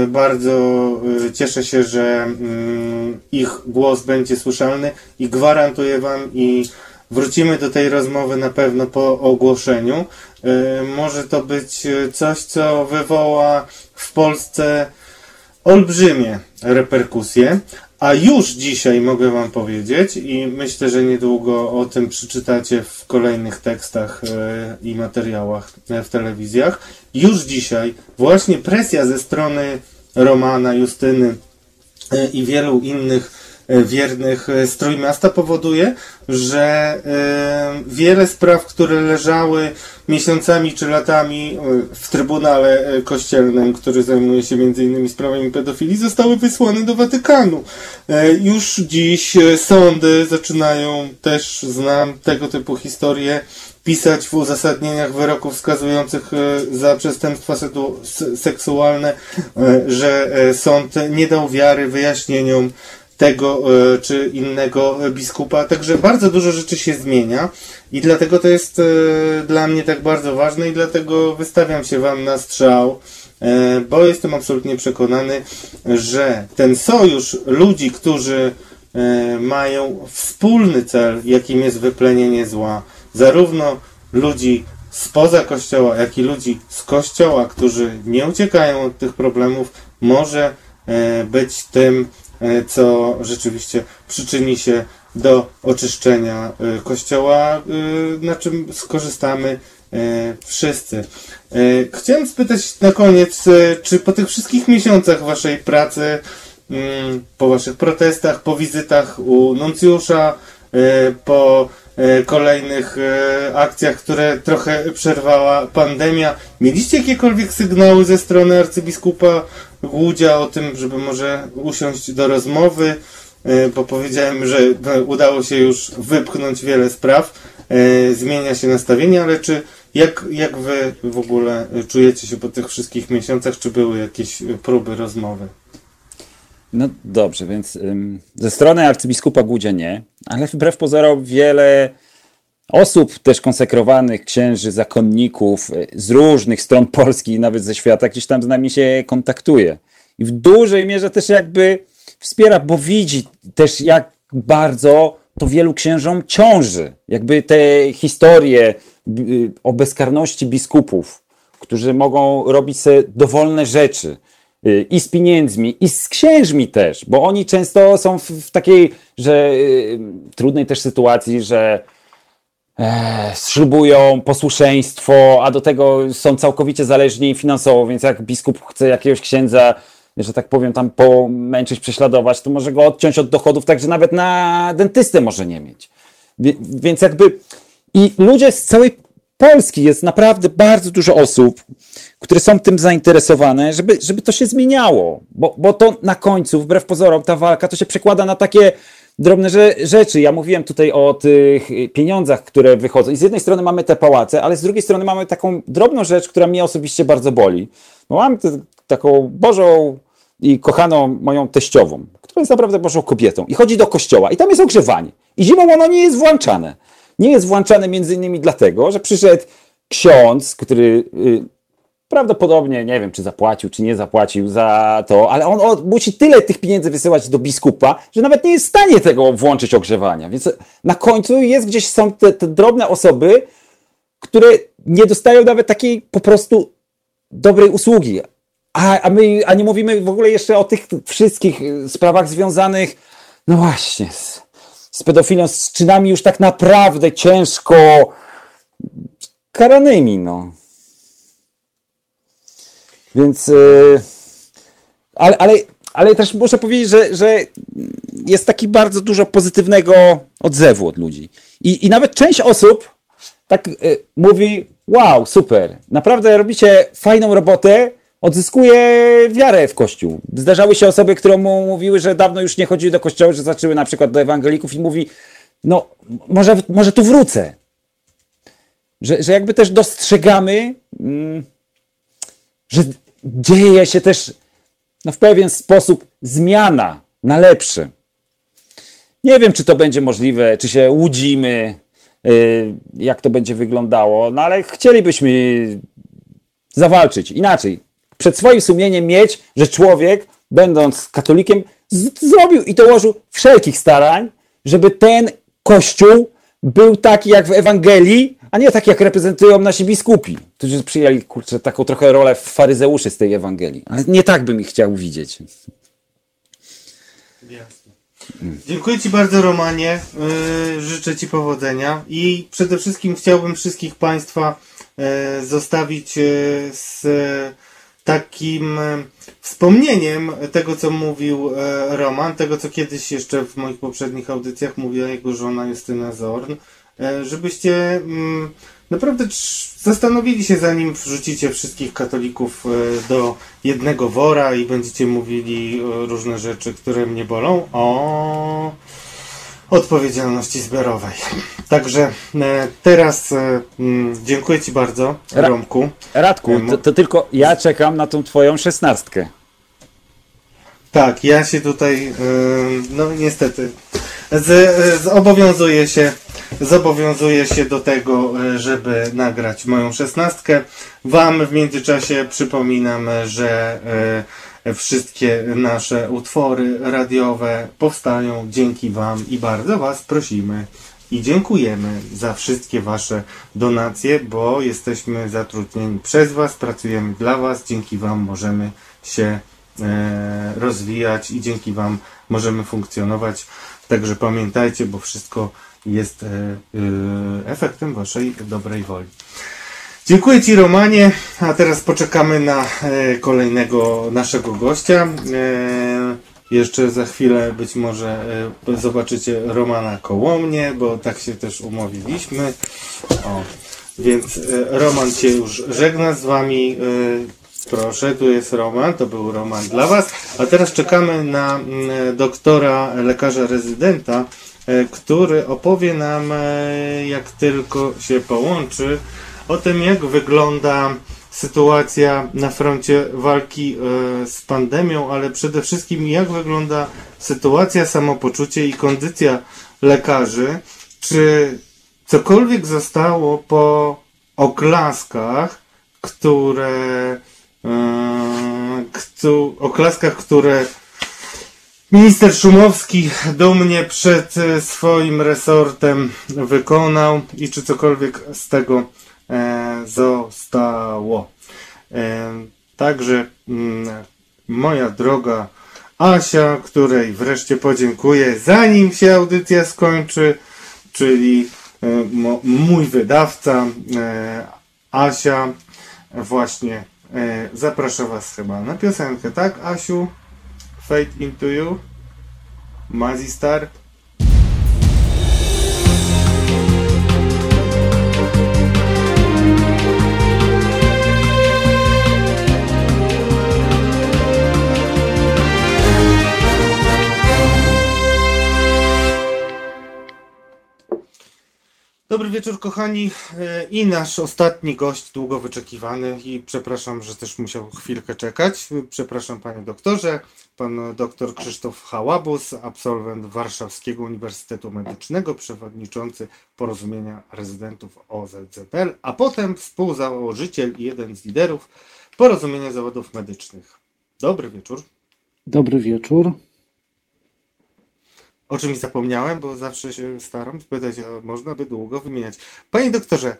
bardzo y, cieszę się, że mm, ich głos będzie słyszalny i gwarantuję Wam i wrócimy do tej rozmowy na pewno po ogłoszeniu. Y, może to być coś, co wywoła w Polsce olbrzymie reperkusje, a już dzisiaj mogę Wam powiedzieć i myślę, że niedługo o tym przeczytacie w kolejnych tekstach e, i materiałach e, w telewizjach. Już dzisiaj właśnie presja ze strony Romana, Justyny e, i wielu innych wiernych e, strój miasta powoduje, że e, wiele spraw, które leżały miesiącami czy latami w Trybunale Kościelnym, który zajmuje się m.in. sprawami pedofilii, zostały wysłane do Watykanu. Już dziś sądy zaczynają, też znam tego typu historie, pisać w uzasadnieniach wyroków wskazujących za przestępstwa seksualne, że sąd nie dał wiary wyjaśnieniom tego e, czy innego biskupa. Także bardzo dużo rzeczy się zmienia i dlatego to jest e, dla mnie tak bardzo ważne i dlatego wystawiam się Wam na strzał, e, bo jestem absolutnie przekonany, że ten sojusz ludzi, którzy mają wspólny cel, jakim jest wyplenienie zła, zarówno ludzi spoza kościoła, jak i ludzi z kościoła, którzy nie uciekają od tych problemów, może być tym, co rzeczywiście przyczyni się do oczyszczenia e, kościoła, e, na czym skorzystamy wszyscy. Chciałem spytać na koniec, czy po tych wszystkich miesiącach waszej pracy, mm, po waszych protestach, po wizytach u nuncjusza, po kolejnych akcjach, które trochę przerwała pandemia, mieliście jakiekolwiek sygnały ze strony arcybiskupa Łudzia o tym, żeby może usiąść do rozmowy, e, bo powiedziałem, że udało się już wypchnąć wiele spraw, e, zmienia się nastawienie, ale czy jak, jak wy w ogóle czujecie się po tych wszystkich miesiącach, czy były jakieś próby rozmowy? No dobrze, więc ze strony arcybiskupa Głudzia nie, ale wbrew pozorom wiele osób też konsekrowanych, księży, zakonników e, z różnych stron Polski, nawet ze świata, gdzieś tam z nami się kontaktuje. I w dużej mierze też jakby wspiera, bo widzi też jak bardzo to wielu księżom ciąży. Jakby te historie y, o bezkarności biskupów, którzy mogą robić sobie dowolne rzeczy, y, i z pieniędzmi, i z księżmi też, bo oni często są w, w takiej, że y, trudnej też sytuacji, że e, ślubują posłuszeństwo, a do tego są całkowicie zależni finansowo, więc jak biskup chce jakiegoś księdza, że tak powiem, tam pomęczyć, prześladować, to może go odciąć od dochodów, także nawet na dentystę może nie mieć. Więc jakby i ludzie z całej Polski jest naprawdę bardzo dużo osób, które są tym zainteresowane, żeby, żeby to się zmieniało, bo, bo to na końcu, wbrew pozorom, ta walka to się przekłada na takie drobne rzeczy. Ja mówiłem tutaj o tych pieniądzach, które wychodzą. I z jednej strony mamy te pałace, ale z drugiej strony mamy taką drobną rzecz, która mnie osobiście bardzo boli. Bo mam taką Bożą i kochaną moją teściową, która jest naprawdę Bożą kobietą i chodzi do kościoła i tam jest ogrzewanie. I zimą ono nie jest włączane. Nie jest włączane między innymi dlatego, że przyszedł ksiądz, który y, prawdopodobnie, nie wiem, czy zapłacił, czy nie zapłacił za to, ale on, on musi tyle tych pieniędzy wysyłać do biskupa, że nawet nie jest w stanie tego włączyć ogrzewania. Więc na końcu jest gdzieś są te, te drobne osoby, które nie dostają nawet takiej po prostu dobrej usługi. A, a my a nie mówimy w ogóle jeszcze o tych wszystkich sprawach związanych, no właśnie, z, z pedofilią, z czynami już tak naprawdę ciężko karanymi, no. Więc. Yy, ale, ale, ale też muszę powiedzieć, że, że jest taki bardzo dużo pozytywnego odzewu od ludzi. I, i nawet część osób tak yy, mówi: Wow, super, naprawdę robicie fajną robotę, odzyskuje wiarę w Kościół. Zdarzały się osoby, które mu mówiły, że dawno już nie chodziły do kościoła, że zaczęły na przykład do ewangelików i mówi: No, może, może tu wrócę. Że, że jakby też dostrzegamy, mm, że dzieje się też no, w pewien sposób zmiana na lepsze. Nie wiem, czy to będzie możliwe, czy się łudzimy, yy, jak to będzie wyglądało, no ale chcielibyśmy zawalczyć. Inaczej, przed swoim sumieniem mieć, że człowiek, będąc katolikiem, zrobił i dołożył wszelkich starań, żeby ten kościół był taki jak w Ewangelii, a nie taki jak reprezentują nasi biskupi, którzy przyjęli kurczę, taką trochę rolę faryzeuszy z tej Ewangelii. Ale nie tak bym ich chciał widzieć. Jasne. Dziękuję Ci bardzo, Romanie. Yy, życzę Ci powodzenia i przede wszystkim chciałbym wszystkich Państwa yy, zostawić yy, z takim wspomnieniem tego, co mówił Roman, tego, co kiedyś jeszcze w moich poprzednich audycjach mówiła jego żona Justyna Zorn, żebyście mm, naprawdę zastanowili się, zanim wrzucicie wszystkich katolików do jednego wora i będziecie mówili różne rzeczy, które mnie bolą, o odpowiedzialności zbiorowej. Także teraz mm, dziękuję Ci bardzo, Romku. Radku, to, to tylko ja czekam na tą Twoją szesnastkę. Tak, ja się tutaj, no niestety, z, zobowiązuję się zobowiązuję się do tego, żeby nagrać moją szesnastkę. Wam w międzyczasie przypominam, że wszystkie nasze utwory radiowe powstają dzięki Wam i bardzo Was prosimy i dziękujemy za wszystkie Wasze donacje, bo jesteśmy zatrudnieni przez Was, pracujemy dla Was, dzięki Wam możemy się e, rozwijać i dzięki Wam możemy funkcjonować. Także pamiętajcie, bo wszystko jest e, e, efektem Waszej dobrej woli. Dziękuję Ci Romanie, a teraz poczekamy na e, kolejnego naszego gościa. E, jeszcze za chwilę być może e, zobaczycie Romana koło mnie, bo tak się też umówiliśmy. O, więc e, Roman Cię już żegna z Wami. Proszę, tu jest Roman, to był Roman dla Was. A teraz czekamy na mm, doktora, lekarza rezydenta, e, który opowie nam, e, jak tylko się połączy, o tym, jak wygląda sytuacja na froncie walki e, z pandemią, ale przede wszystkim jak wygląda sytuacja, samopoczucie i kondycja lekarzy. Czy cokolwiek zostało po oklaskach, które e, ktu, oklaskach, które minister Szumowski dumnie przed swoim resortem wykonał i czy cokolwiek z tego E, zostało. E, także mm, moja droga Asia, której wreszcie podziękuję, zanim się audycja skończy, czyli e, mój wydawca Asia właśnie zapraszam Was chyba na piosenkę, tak Asiu? Fade into you? Mazistar? Dobry wieczór, kochani. E, I nasz ostatni gość, długo wyczekiwany, i przepraszam, że też musiał chwilkę czekać. Przepraszam, panie doktorze. Pan doktor Krzysztof Hałabus, absolwent Warszawskiego Uniwersytetu Medycznego, przewodniczący Porozumienia Rezydentów OZZL, a potem współzałożyciel i jeden z liderów Porozumienia Zawodów Medycznych. Dobry wieczór. Dobry wieczór. O czymś zapomniałem, bo zawsze się staram pytać, a można by długo wymieniać. Panie doktorze,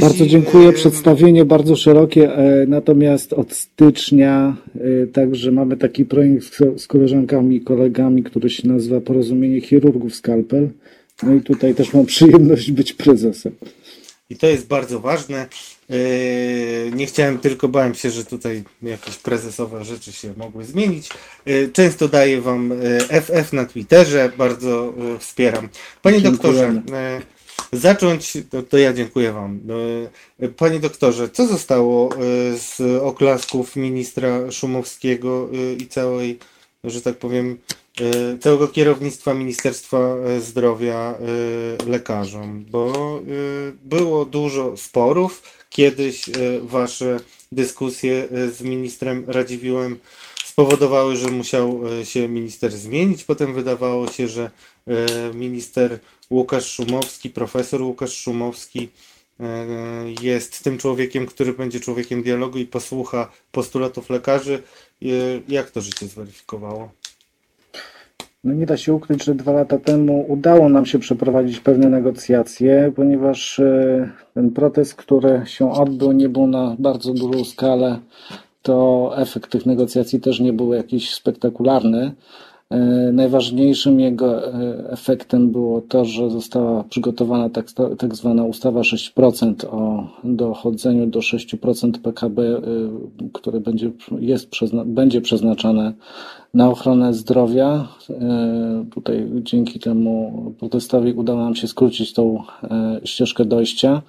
Bardzo dziękuję. Przedstawienie bardzo szerokie, e, natomiast od stycznia e, także mamy taki projekt z koleżankami i kolegami, który się nazywa Porozumienie Chirurgów Skalpel. No i tutaj też mam przyjemność być prezesem. I to jest bardzo ważne. Yy, Nie chciałem, tylko bałem się, że tutaj jakieś prezesowe rzeczy się mogły zmienić. Yy, Często daję Wam yy, FF na Twitterze, bardzo yy, wspieram. Panie doktorze, yy, zacząć, to, to ja dziękuję Wam. Yy, Panie doktorze, co zostało yy, z oklasków ministra Szumowskiego yy, i całej, że tak powiem, yy, całego kierownictwa Ministerstwa yy, Zdrowia yy, lekarzom? Bo yy, było dużo sporów. Kiedyś yy, Wasze dyskusje yy, z ministrem Radziwiłem spowodowały, że musiał yy, się minister zmienić. Potem wydawało się, że minister Łukasz Szumowski, profesor Łukasz Szumowski jest tym człowiekiem, który będzie człowiekiem dialogu i posłucha postulatów lekarzy. Jak to życie zweryfikowało? No nie da się ukryć, że dwa lata temu udało nam się przeprowadzić pewne negocjacje, ponieważ e, ten protest, który się odbył, nie był na bardzo dużą skalę, to efekt tych negocjacji też nie był jakiś spektakularny. E, Najważniejszym jego e, efektem było to, że została przygotowana tak, tak zwana ustawa 6% o dochodzeniu do 6% PKB, e, które będzie, jest, będzie przeznaczane na ochronę zdrowia. Tutaj dzięki temu protestowi udało nam się skrócić tą ścieżkę dojścia.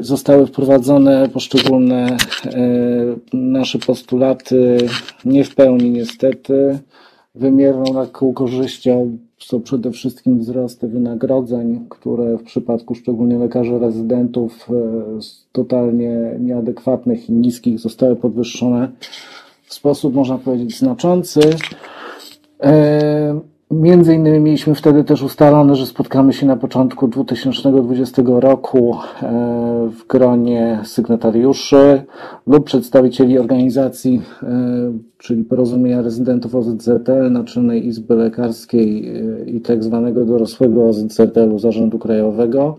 Zostały wprowadzone poszczególne nasze postulaty, nie w pełni niestety. Wymierną taką korzyścią są przede wszystkim wzrosty wynagrodzeń, które w przypadku szczególnie lekarzy rezydentów e, totalnie nieadekwatnych i niskich zostały podwyższone w sposób, można powiedzieć, znaczący. Między innymi mieliśmy wtedy też ustalone, że spotkamy się na początku 2020 roku e, w gronie sygnatariuszy lub przedstawicieli organizacji, e, czyli Porozumienia Rezydentów OZZL, Naczelnej Izby Lekarskiej e, i tak zwanego dorosłego OZZL-u Zarządu Krajowego.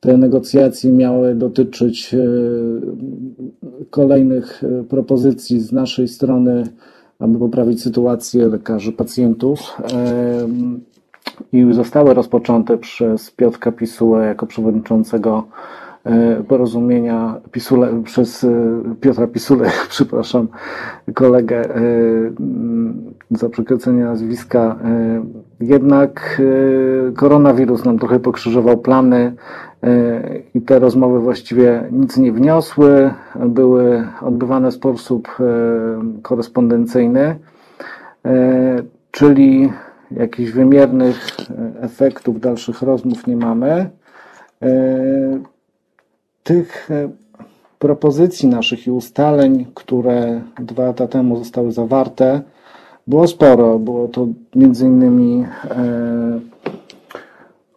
Te negocjacje miały dotyczyć kolejnych propozycji z naszej strony, aby poprawić sytuację lekarzy, pacjentów. I zostały rozpoczęte przez Piotrka Pisułę jako przewodniczącego e, porozumienia Pisule, przez e, Piotra Pisule, przepraszam, kolegę e, za przekręcenie nazwiska. Jednak koronawirus nam trochę pokrzyżował plany i te rozmowy właściwie nic nie wniosły. Były odbywane w sposób e, korespondencyjny, e, czyli jakichś wymiernych e, efektów dalszych rozmów nie mamy. E, Tych e, propozycji naszych i ustaleń, które dwa lata temu zostały zawarte, było sporo. Było to między innymi e,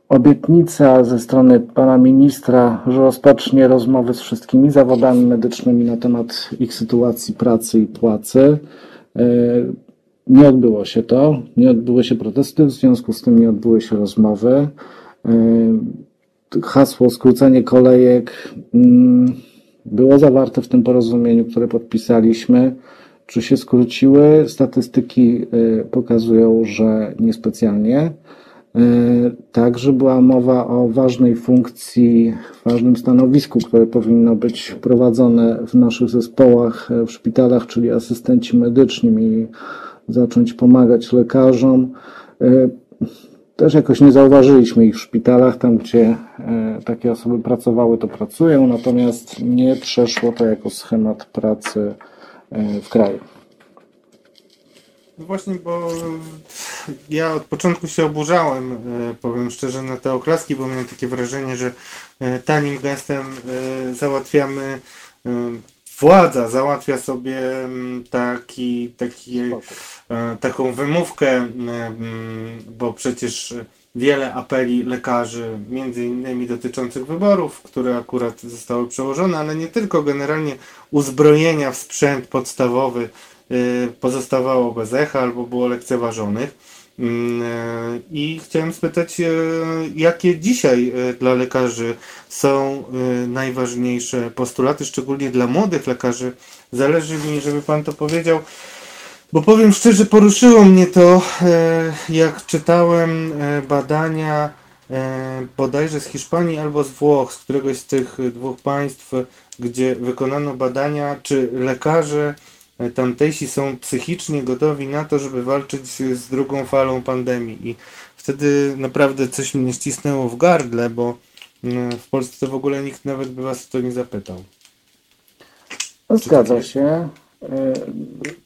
obietnica ze strony pana ministra, że rozpocznie rozmowy z wszystkimi zawodami medycznymi na temat ich sytuacji pracy i płacy. E, Nie odbyło się to, nie odbyły się protesty, w związku z tym nie odbyły się rozmowy. E, Hasło skrócenie kolejek mm, było zawarte w tym porozumieniu, które podpisaliśmy. Czy się skróciły? Statystyki y, pokazują, że niespecjalnie. Y, Także była mowa o ważnej funkcji, ważnym stanowisku, które powinno być wprowadzone w naszych zespołach, e, w szpitalach, czyli asystenci medyczni mieli zacząć pomagać lekarzom. Y, Też jakoś nie zauważyliśmy ich w szpitalach, tam gdzie e, takie osoby pracowały, to pracują, natomiast nie przeszło to jako schemat pracy e, w kraju. No właśnie, bo ja od początku się oburzałem, e, powiem szczerze, na te oklaski, bo miałem takie wrażenie, że e, tanim gestem e, załatwiamy, władza załatwia sobie taki, taki, taką wymówkę, bo przecież wiele apeli lekarzy, między innymi dotyczących wyborów, które akurat zostały przełożone, ale nie tylko, generalnie uzbrojenia w sprzęt podstawowy pozostawało bez echa albo było lekceważonych. Y, I chciałem spytać, y, jakie dzisiaj y, dla lekarzy są y, najważniejsze postulaty, szczególnie dla młodych lekarzy. Zależy mi, żeby Pan to powiedział, bo powiem szczerze, poruszyło mnie to, jak czytałem badania bodajże z Hiszpanii albo z Włoch, z któregoś z tych dwóch państw, gdzie wykonano badania, czy lekarze tamtejsi są psychicznie gotowi na to, żeby walczyć z drugą falą pandemii. I wtedy naprawdę coś mnie ścisnęło w gardle, bo mm, w Polsce w ogóle nikt nawet by was o to nie zapytał. No, Zgadza się.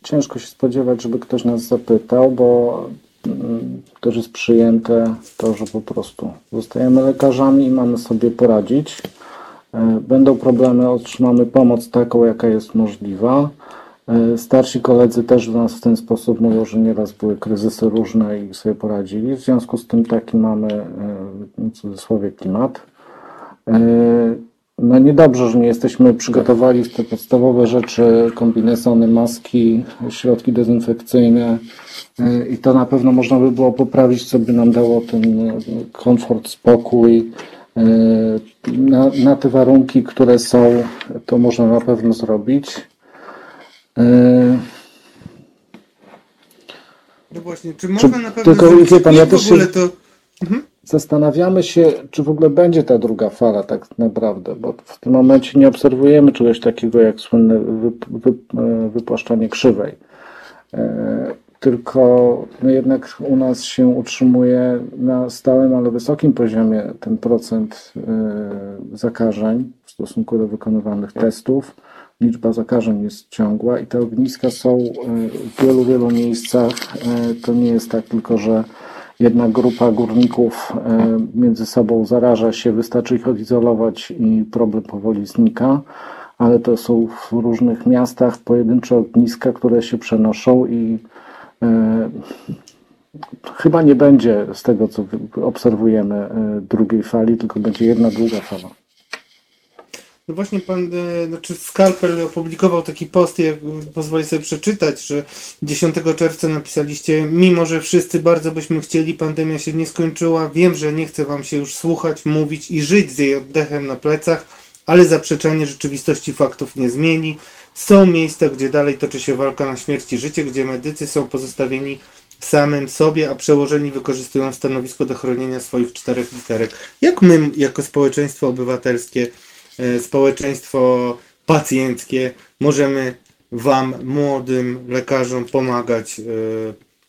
Ciężko się spodziewać, żeby ktoś nas zapytał, bo mm, też jest przyjęte to, że po prostu zostajemy lekarzami i mamy sobie poradzić. Będą problemy, otrzymamy pomoc taką, jaka jest możliwa. Y, Starsi koledzy też do nas w ten sposób mówią, że nieraz były kryzysy różne i sobie poradzili. W związku z tym taki mamy y, w cudzysłowie klimat. Y, no niedobrze, że nie jesteśmy przygotowani w te podstawowe rzeczy, kombinezony, maski, środki dezynfekcyjne i to na pewno można by było poprawić, co by nam dało ten komfort, spokój. Na, na te warunki, które są, to można na pewno zrobić. Y, No właśnie, czy można na pewno tylko, zrobić wie pan, ja w też się- ogóle to... Zastanawiamy się, czy w ogóle będzie ta druga fala tak naprawdę, bo w tym momencie nie obserwujemy czegoś takiego jak słynne wy, wy, e, wypłaszczanie krzywej. E, Tylko no jednak u nas się utrzymuje na stałym, ale wysokim poziomie ten procent e, zakażeń w stosunku do wykonywanych testów. Liczba zakażeń jest ciągła i te ogniska są e, w wielu, wielu miejscach. E, To nie jest tak tylko, że jedna grupa górników e, między sobą zaraża się, wystarczy ich odizolować i problem powoli znika, ale to są w różnych miastach pojedyncze ogniska, które się przenoszą i chyba nie będzie z tego, co obserwujemy, drugiej fali, tylko będzie jedna długa fala. No właśnie pan, e, znaczy Skalpel opublikował taki post, jak pozwolę sobie przeczytać, że 10 czerwca napisaliście, mimo że wszyscy bardzo byśmy chcieli, pandemia się nie skończyła, wiem, że nie chce wam się już słuchać, mówić i żyć z jej oddechem na plecach, ale zaprzeczanie rzeczywistości faktów nie zmieni. Są miejsca, gdzie dalej toczy się walka na śmierć i życie, gdzie medycy są pozostawieni samym sobie, a przełożeni wykorzystują stanowisko do chronienia swoich czterech literek. Jak my, jako społeczeństwo obywatelskie, e, społeczeństwo pacjenckie, możemy Wam, młodym lekarzom, pomagać e,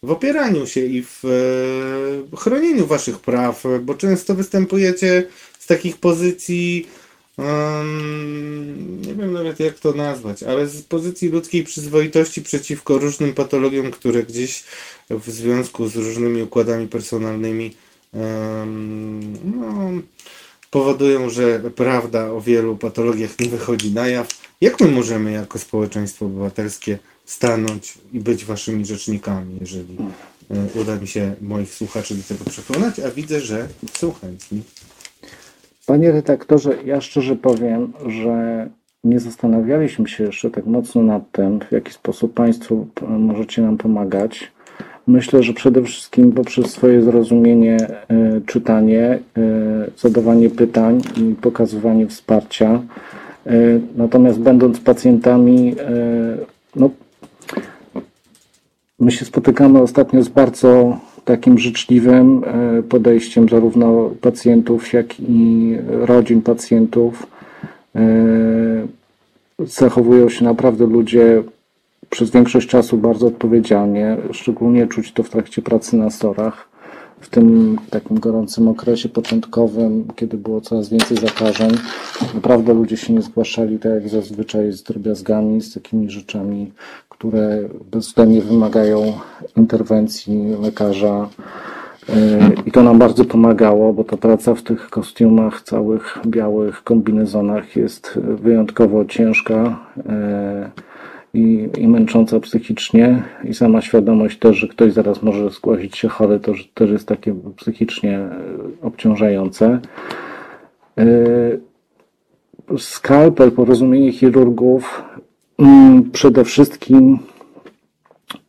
w opieraniu się i w e, chronieniu Waszych praw, bo często występujecie z takich pozycji, em, nie wiem nawet jak to nazwać, ale z pozycji ludzkiej przyzwoitości przeciwko różnym patologiom, które gdzieś w związku z różnymi układami personalnymi em, no, powodują, że prawda o wielu patologiach nie wychodzi na jaw. Jak my możemy jako społeczeństwo obywatelskie stanąć i być waszymi rzecznikami, jeżeli e, uda mi się moich słuchaczy do tego przekonać, a widzę, że są chętni. Panie redaktorze, ja szczerze powiem, że nie zastanawialiśmy się jeszcze tak mocno nad tym, w jaki sposób Państwo p- możecie nam pomagać. Myślę, że przede wszystkim poprzez swoje zrozumienie, e, czytanie, e, zadawanie pytań i pokazywanie wsparcia. E, Natomiast będąc pacjentami, no, My się spotykamy ostatnio z bardzo takim życzliwym podejściem zarówno pacjentów, jak i rodzin pacjentów. Zachowują się naprawdę ludzie przez większość czasu bardzo odpowiedzialnie, szczególnie czuć to w trakcie pracy na storach. W tym takim gorącym okresie początkowym, kiedy było coraz więcej zakażeń, naprawdę ludzie się nie zgłaszali tak jak zazwyczaj z drobiazgami, z takimi rzeczami, które bezwzględnie wymagają interwencji lekarza. I to nam bardzo pomagało, bo ta praca w tych kostiumach, całych białych kombinezonach jest wyjątkowo ciężka i, i męcząca psychicznie. I sama świadomość też, że ktoś zaraz może zgłosić się chory, to też jest takie psychicznie obciążające. Skalpel, porozumienie chirurgów mm, przede wszystkim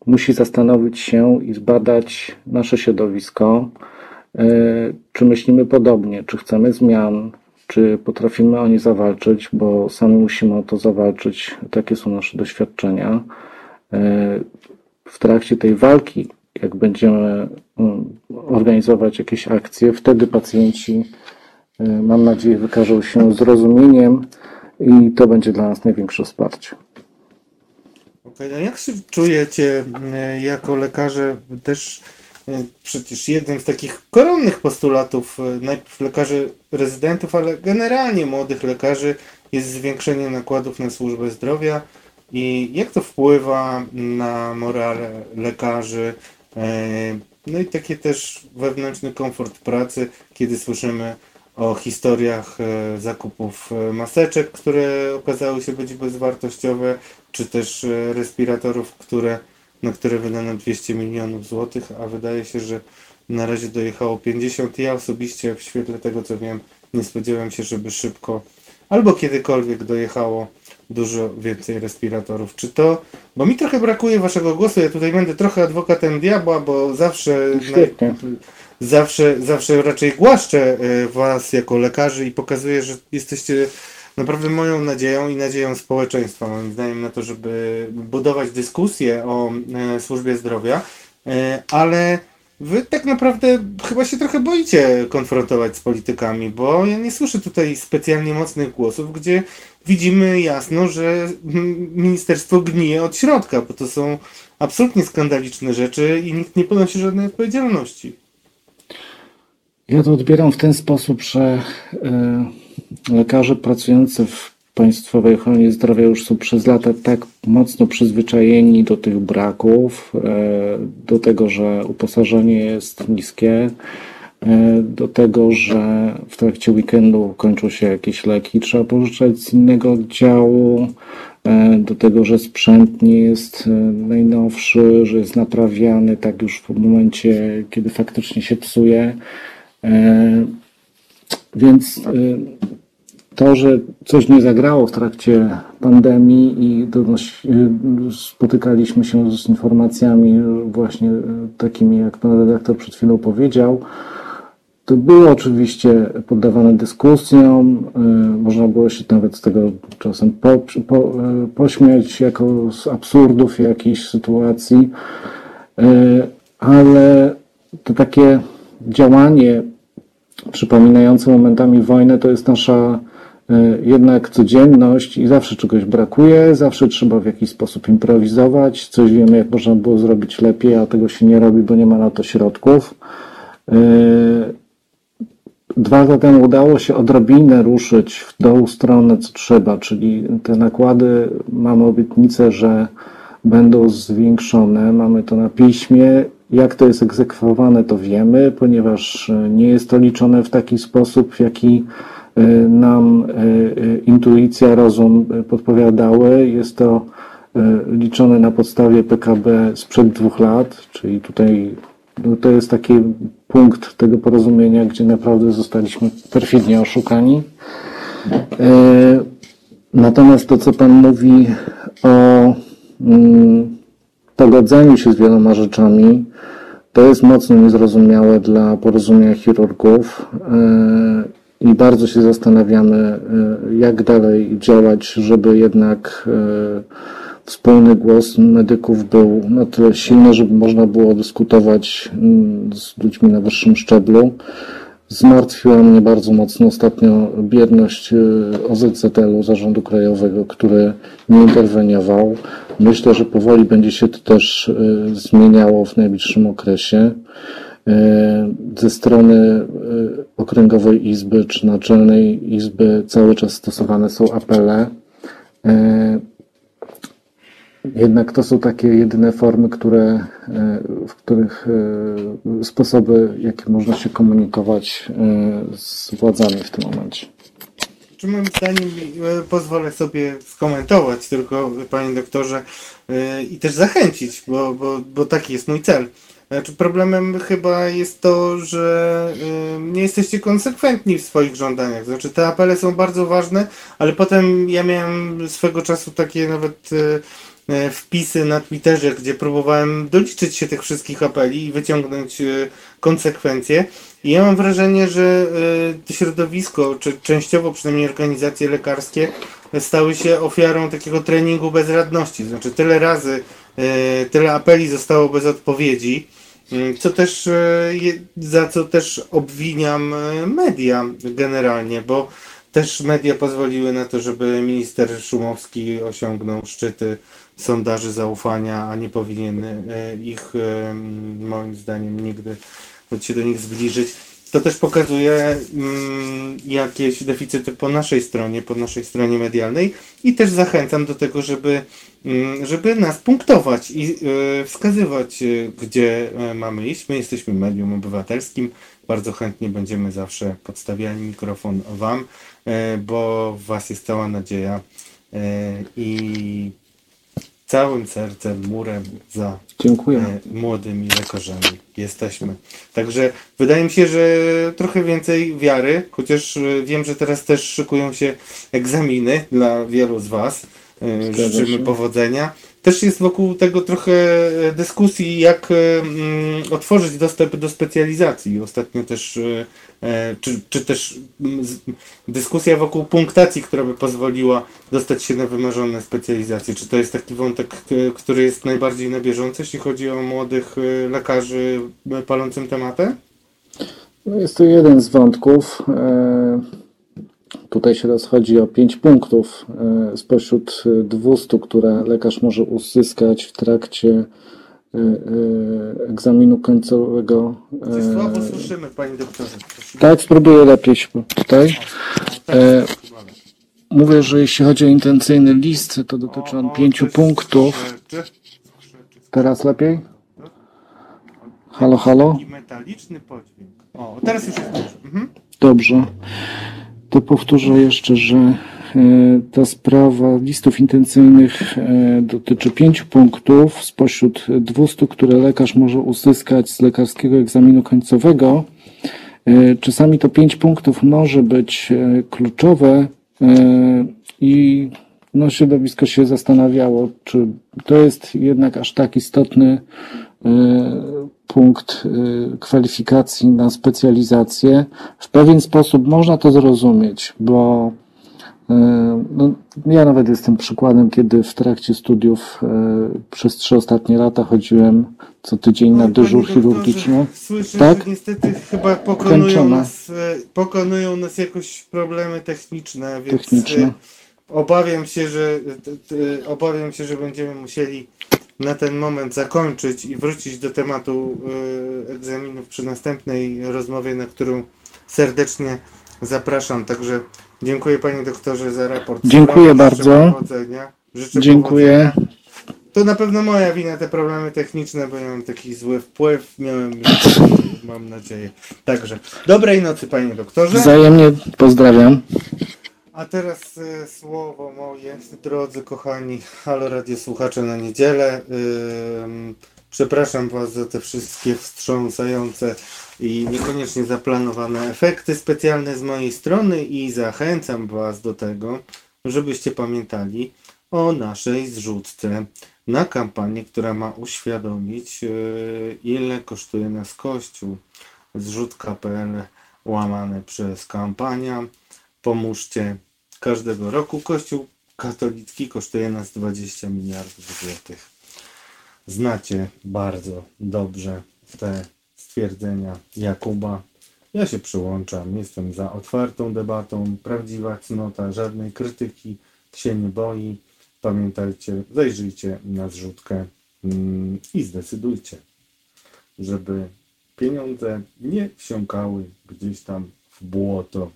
musi zastanowić się i zbadać nasze środowisko, e, czy myślimy podobnie, czy chcemy zmian, czy potrafimy o nie zawalczyć, bo sami musimy o to zawalczyć. Takie są nasze doświadczenia. E, w trakcie tej walki, jak będziemy mm, organizować jakieś akcje, wtedy pacjenci, e, mam nadzieję, wykażą się zrozumieniem i to będzie dla nas największe wsparcie. Okay, jak się czujecie e, jako lekarze też przecież jeden z takich koronnych postulatów e, najpierw lekarzy rezydentów, ale generalnie młodych lekarzy jest zwiększenie nakładów na służbę zdrowia. I jak to wpływa na morale lekarzy, no i takie też wewnętrzny komfort pracy, kiedy słyszymy o historiach zakupów maseczek, które okazały się być bezwartościowe, czy też e, respiratorów, które, na które wydano 200 milionów złotych, a wydaje się, że na razie dojechało 50. Ja osobiście w świetle tego co wiem, nie spodziewałem się, żeby szybko albo kiedykolwiek dojechało dużo więcej respiratorów. Czy to, bo mi trochę brakuje waszego głosu, ja tutaj będę trochę adwokatem diabła, bo zawsze, zawsze, zawsze raczej głaszczę e, was jako lekarzy i pokazuję, że jesteście naprawdę moją nadzieją i nadzieją społeczeństwa, moim zdaniem, na to, żeby budować dyskusję o e, służbie zdrowia, e, ale wy tak naprawdę chyba się trochę boicie konfrontować z politykami, bo ja nie słyszę tutaj specjalnie mocnych głosów, gdzie widzimy jasno, że ministerstwo gnije od środka, bo to są absolutnie skandaliczne rzeczy i nikt nie ponosi żadnej odpowiedzialności. Ja to odbieram w ten sposób, że y, lekarze pracujący w Państwowej Ochronie Zdrowia już są przez lata tak mocno przyzwyczajeni do tych braków, y, do tego, że uposażenie jest niskie, y, do tego, że w trakcie weekendu kończą się jakieś leki, trzeba pożyczać z innego oddziału, do tego, że sprzęt nie jest najnowszy, że jest naprawiany tak już w momencie, kiedy faktycznie się psuje. Więc e, to, że coś nie zagrało w trakcie pandemii i e, spotykaliśmy się z informacjami właśnie takimi, jak pan redaktor przed chwilą powiedział, to było oczywiście poddawane dyskusjom, można było się nawet z tego czasem po, po, pośmiać jako z absurdów jakiejś sytuacji, ale to takie działanie przypominające momentami wojnę to jest nasza e, jednak codzienność i zawsze czegoś brakuje, zawsze trzeba w jakiś sposób improwizować, coś wiemy jak można było zrobić lepiej, a tego się nie robi, bo nie ma na to środków. E, dwa lata temu udało się odrobinę ruszyć w tą stronę, co trzeba, czyli te nakłady, mamy obietnicę, że będą zwiększone, mamy to na piśmie jak to jest egzekwowane, to wiemy, ponieważ e, nie jest to liczone w taki sposób, w jaki e, nam e, intuicja, rozum podpowiadały. Jest to liczone na podstawie PKB sprzed dwóch lat, czyli tutaj no to jest taki punkt tego porozumienia, gdzie naprawdę zostaliśmy perfidnie oszukani. Natomiast to, co Pan mówi o mm, pogodzeniu się z wieloma rzeczami, to jest mocno niezrozumiałe dla porozumienia chirurgów e, i bardzo się zastanawiamy, e, jak dalej działać, żeby jednak e, wspólny głos medyków był na tyle silny, żeby można było dyskutować z ludźmi na wyższym szczeblu. Zmartwiła mnie bardzo mocno ostatnio bierność OZZL-u, Zarządu Krajowego, który nie interweniował. Myślę, że powoli będzie się to też e, zmieniało w najbliższym okresie. E, ze strony e, Okręgowej Izby czy Naczelnej Izby cały czas stosowane są apele. Jednak to są takie jedyne formy, które, w których sposoby, jakie można się komunikować z władzami w tym momencie. Czy moim zdaniem e, pozwolę sobie skomentować tylko, panie doktorze, e, i też zachęcić, bo, bo, bo taki jest mój cel. Znaczy problemem chyba jest to, że e, nie jesteście konsekwentni w swoich żądaniach. Znaczy te apele są bardzo ważne, ale potem ja miałem swego czasu takie nawet wpisy na Twitterze, gdzie próbowałem doliczyć się tych wszystkich apeli i wyciągnąć konsekwencje. Ja mam wrażenie, że e, środowisko, czy częściowo przynajmniej organizacje lekarskie, stały się ofiarą takiego treningu bezradności. Znaczy tyle razy, e, tyle apeli zostało bez odpowiedzi, mm, co też, e, za co też obwiniam media generalnie, bo też media pozwoliły na to, żeby minister Szumowski osiągnął szczyty sondaży zaufania, a nie powinien ich moim zdaniem nigdy się do nich zbliżyć. To też pokazuje mm, jakieś deficyty po naszej stronie, po naszej stronie medialnej i też zachęcam do tego, żeby, mm, żeby nas punktować i e, wskazywać, e, gdzie e, mamy iść. My jesteśmy medium obywatelskim, bardzo chętnie będziemy zawsze podstawiali mikrofon Wam, e, bo w Was jest cała nadzieja e, i całym sercem, murem za Dziękuję. e, młodymi lekarzami jesteśmy. Także wydaje mi się, że trochę więcej wiary, chociaż e, wiem, że teraz też szykują się egzaminy dla wielu z Was. E, Zgadza Życzymy się. powodzenia. Też jest wokół tego trochę e, dyskusji, jak e, mm, otworzyć dostęp do specjalizacji. Ostatnio też, e, czy, czy też mm, dyskusja wokół punktacji, która by pozwoliła dostać się na wymarzone specjalizacje. Czy to jest taki wątek, e, który jest najbardziej na bieżąco, jeśli chodzi o młodych e, lekarzy e, palącym tematem? No jest to jeden z wątków. E, Tutaj się rozchodzi o 5 punktów e, spośród e, 200, które lekarz może uzyskać w trakcie e, e, egzaminu końcowego. E, słabo słyszymy, panie doktorze. Prosimy. Tak, spróbuję lepiej tutaj. E, Mówię, że jeśli chodzi o intencyjny list, to dotyczy on pięciu punktów. Teraz lepiej? Halo, halo? I metaliczny podźwięk. O, teraz już jest dobrze. Mhm. Dobrze. To powtórzę jeszcze, że ta sprawa listów intencyjnych e, dotyczy pięciu punktów spośród 200, które lekarz może uzyskać z lekarskiego egzaminu końcowego. E, Czasami to pięć punktów może być e, kluczowe e, i no, środowisko się zastanawiało, czy to jest jednak aż tak istotny e, punkt e, kwalifikacji na specjalizację. W pewien sposób można to zrozumieć, bo e, no, ja nawet jestem przykładem, kiedy w trakcie studiów e, przez trzy ostatnie lata chodziłem co tydzień na Oj, dyżur chirurgiczny. Słyszę, Tak? że niestety chyba pokonują nas, e, pokonują nas jakoś problemy techniczne, więc Techniczne. e, obawiam się, że obawiam się, że będziemy musieli na ten moment zakończyć i wrócić do tematu e, egzaminów przy następnej rozmowie, na którą serdecznie zapraszam. Także dziękuję panie doktorze za raport. Dziękuję bardzo. Powodzenia. Życzę Dziękuję. powodzenia. To na pewno moja wina, te problemy techniczne, bo mam taki zły wpływ, miałem, mam nadzieję. Także, dobrej nocy panie doktorze. Wzajemnie pozdrawiam. A teraz e, słowo moje, drodzy kochani Halo Radio Słuchacze na niedzielę. Ym, przepraszam Was za te wszystkie wstrząsające i niekoniecznie zaplanowane efekty specjalne z mojej strony i zachęcam Was do tego, żebyście pamiętali o naszej zrzutce na kampanię, która ma uświadomić, yy, ile kosztuje nas Kościół. Zrzutka.pl łamane przez kampania. Pomóżcie. Każdego roku Kościół katolicki kosztuje nas 20 miliardów złotych. Znacie bardzo dobrze te stwierdzenia Jakuba. Ja się przyłączam. Jestem za otwartą debatą. Prawdziwa cnota, żadnej krytyki się nie boi. Pamiętajcie, zajrzyjcie na zrzutkę mm, i zdecydujcie, żeby pieniądze nie wsiąkały gdzieś tam w błoto,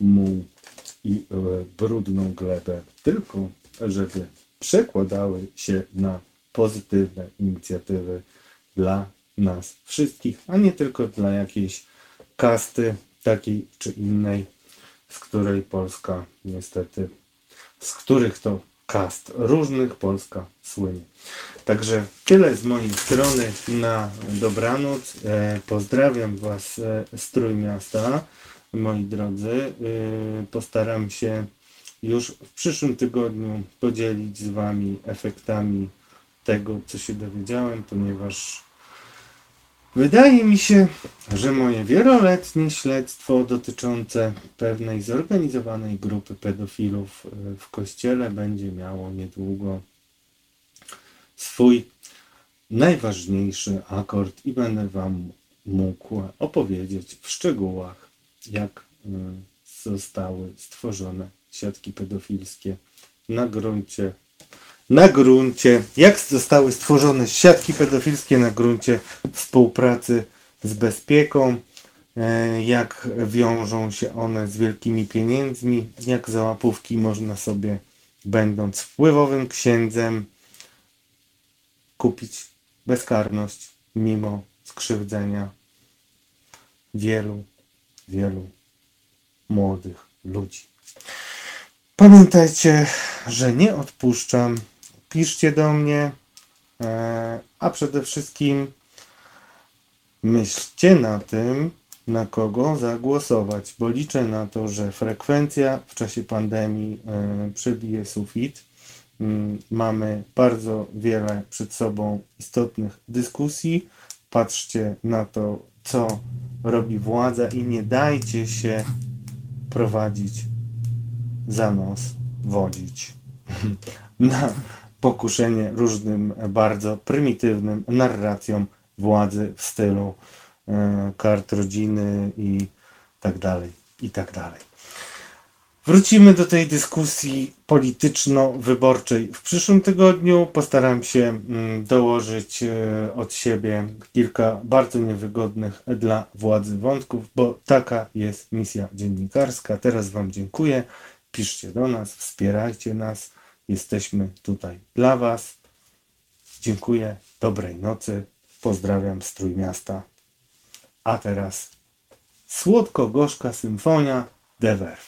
muł i brudną glebę, tylko żeby przekładały się na pozytywne inicjatywy dla nas wszystkich, a nie tylko dla jakiejś kasty takiej czy innej, z której Polska niestety, z których to kast różnych Polska słynie. Także tyle z mojej strony na dobranoc. E, Pozdrawiam Was e, z Trójmiasta, moi drodzy. E, Postaram się już w przyszłym tygodniu podzielić z Wami efektami tego, co się dowiedziałem, ponieważ wydaje mi się, że moje wieloletnie śledztwo dotyczące pewnej zorganizowanej grupy pedofilów e, w kościele będzie miało niedługo swój najważniejszy akord i będę Wam mógł opowiedzieć w szczegółach, jak y, zostały stworzone siatki pedofilskie na gruncie na gruncie, jak zostały stworzone siatki pedofilskie na gruncie współpracy z bezpieką, e, jak wiążą się one z wielkimi pieniędzmi, jak za łapówki można sobie, będąc wpływowym księdzem, kupić bezkarność mimo skrzywdzenia wielu, wielu młodych ludzi. Pamiętajcie, że nie odpuszczam. Piszcie do mnie, e, a przede wszystkim myślcie na tym, na kogo zagłosować, bo liczę na to, że frekwencja w czasie pandemii e, przebije sufit. Mm, Mamy bardzo wiele przed sobą istotnych dyskusji. Patrzcie na to, co robi władza i nie dajcie się prowadzić za nos, wodzić na pokuszenie różnym bardzo prymitywnym narracjom władzy w stylu e, kart rodziny i tak dalej, i tak dalej. Wrócimy do tej dyskusji polityczno-wyborczej w przyszłym tygodniu. Postaram się mm, dołożyć e, od siebie kilka bardzo niewygodnych dla władzy wątków, bo taka jest misja dziennikarska. Teraz Wam dziękuję. Piszcie do nas, wspierajcie nas. Jesteśmy tutaj dla Was. Dziękuję. Dobrej nocy. Pozdrawiam z Trójmiasta. A teraz słodko-gorzka symfonia De Werf.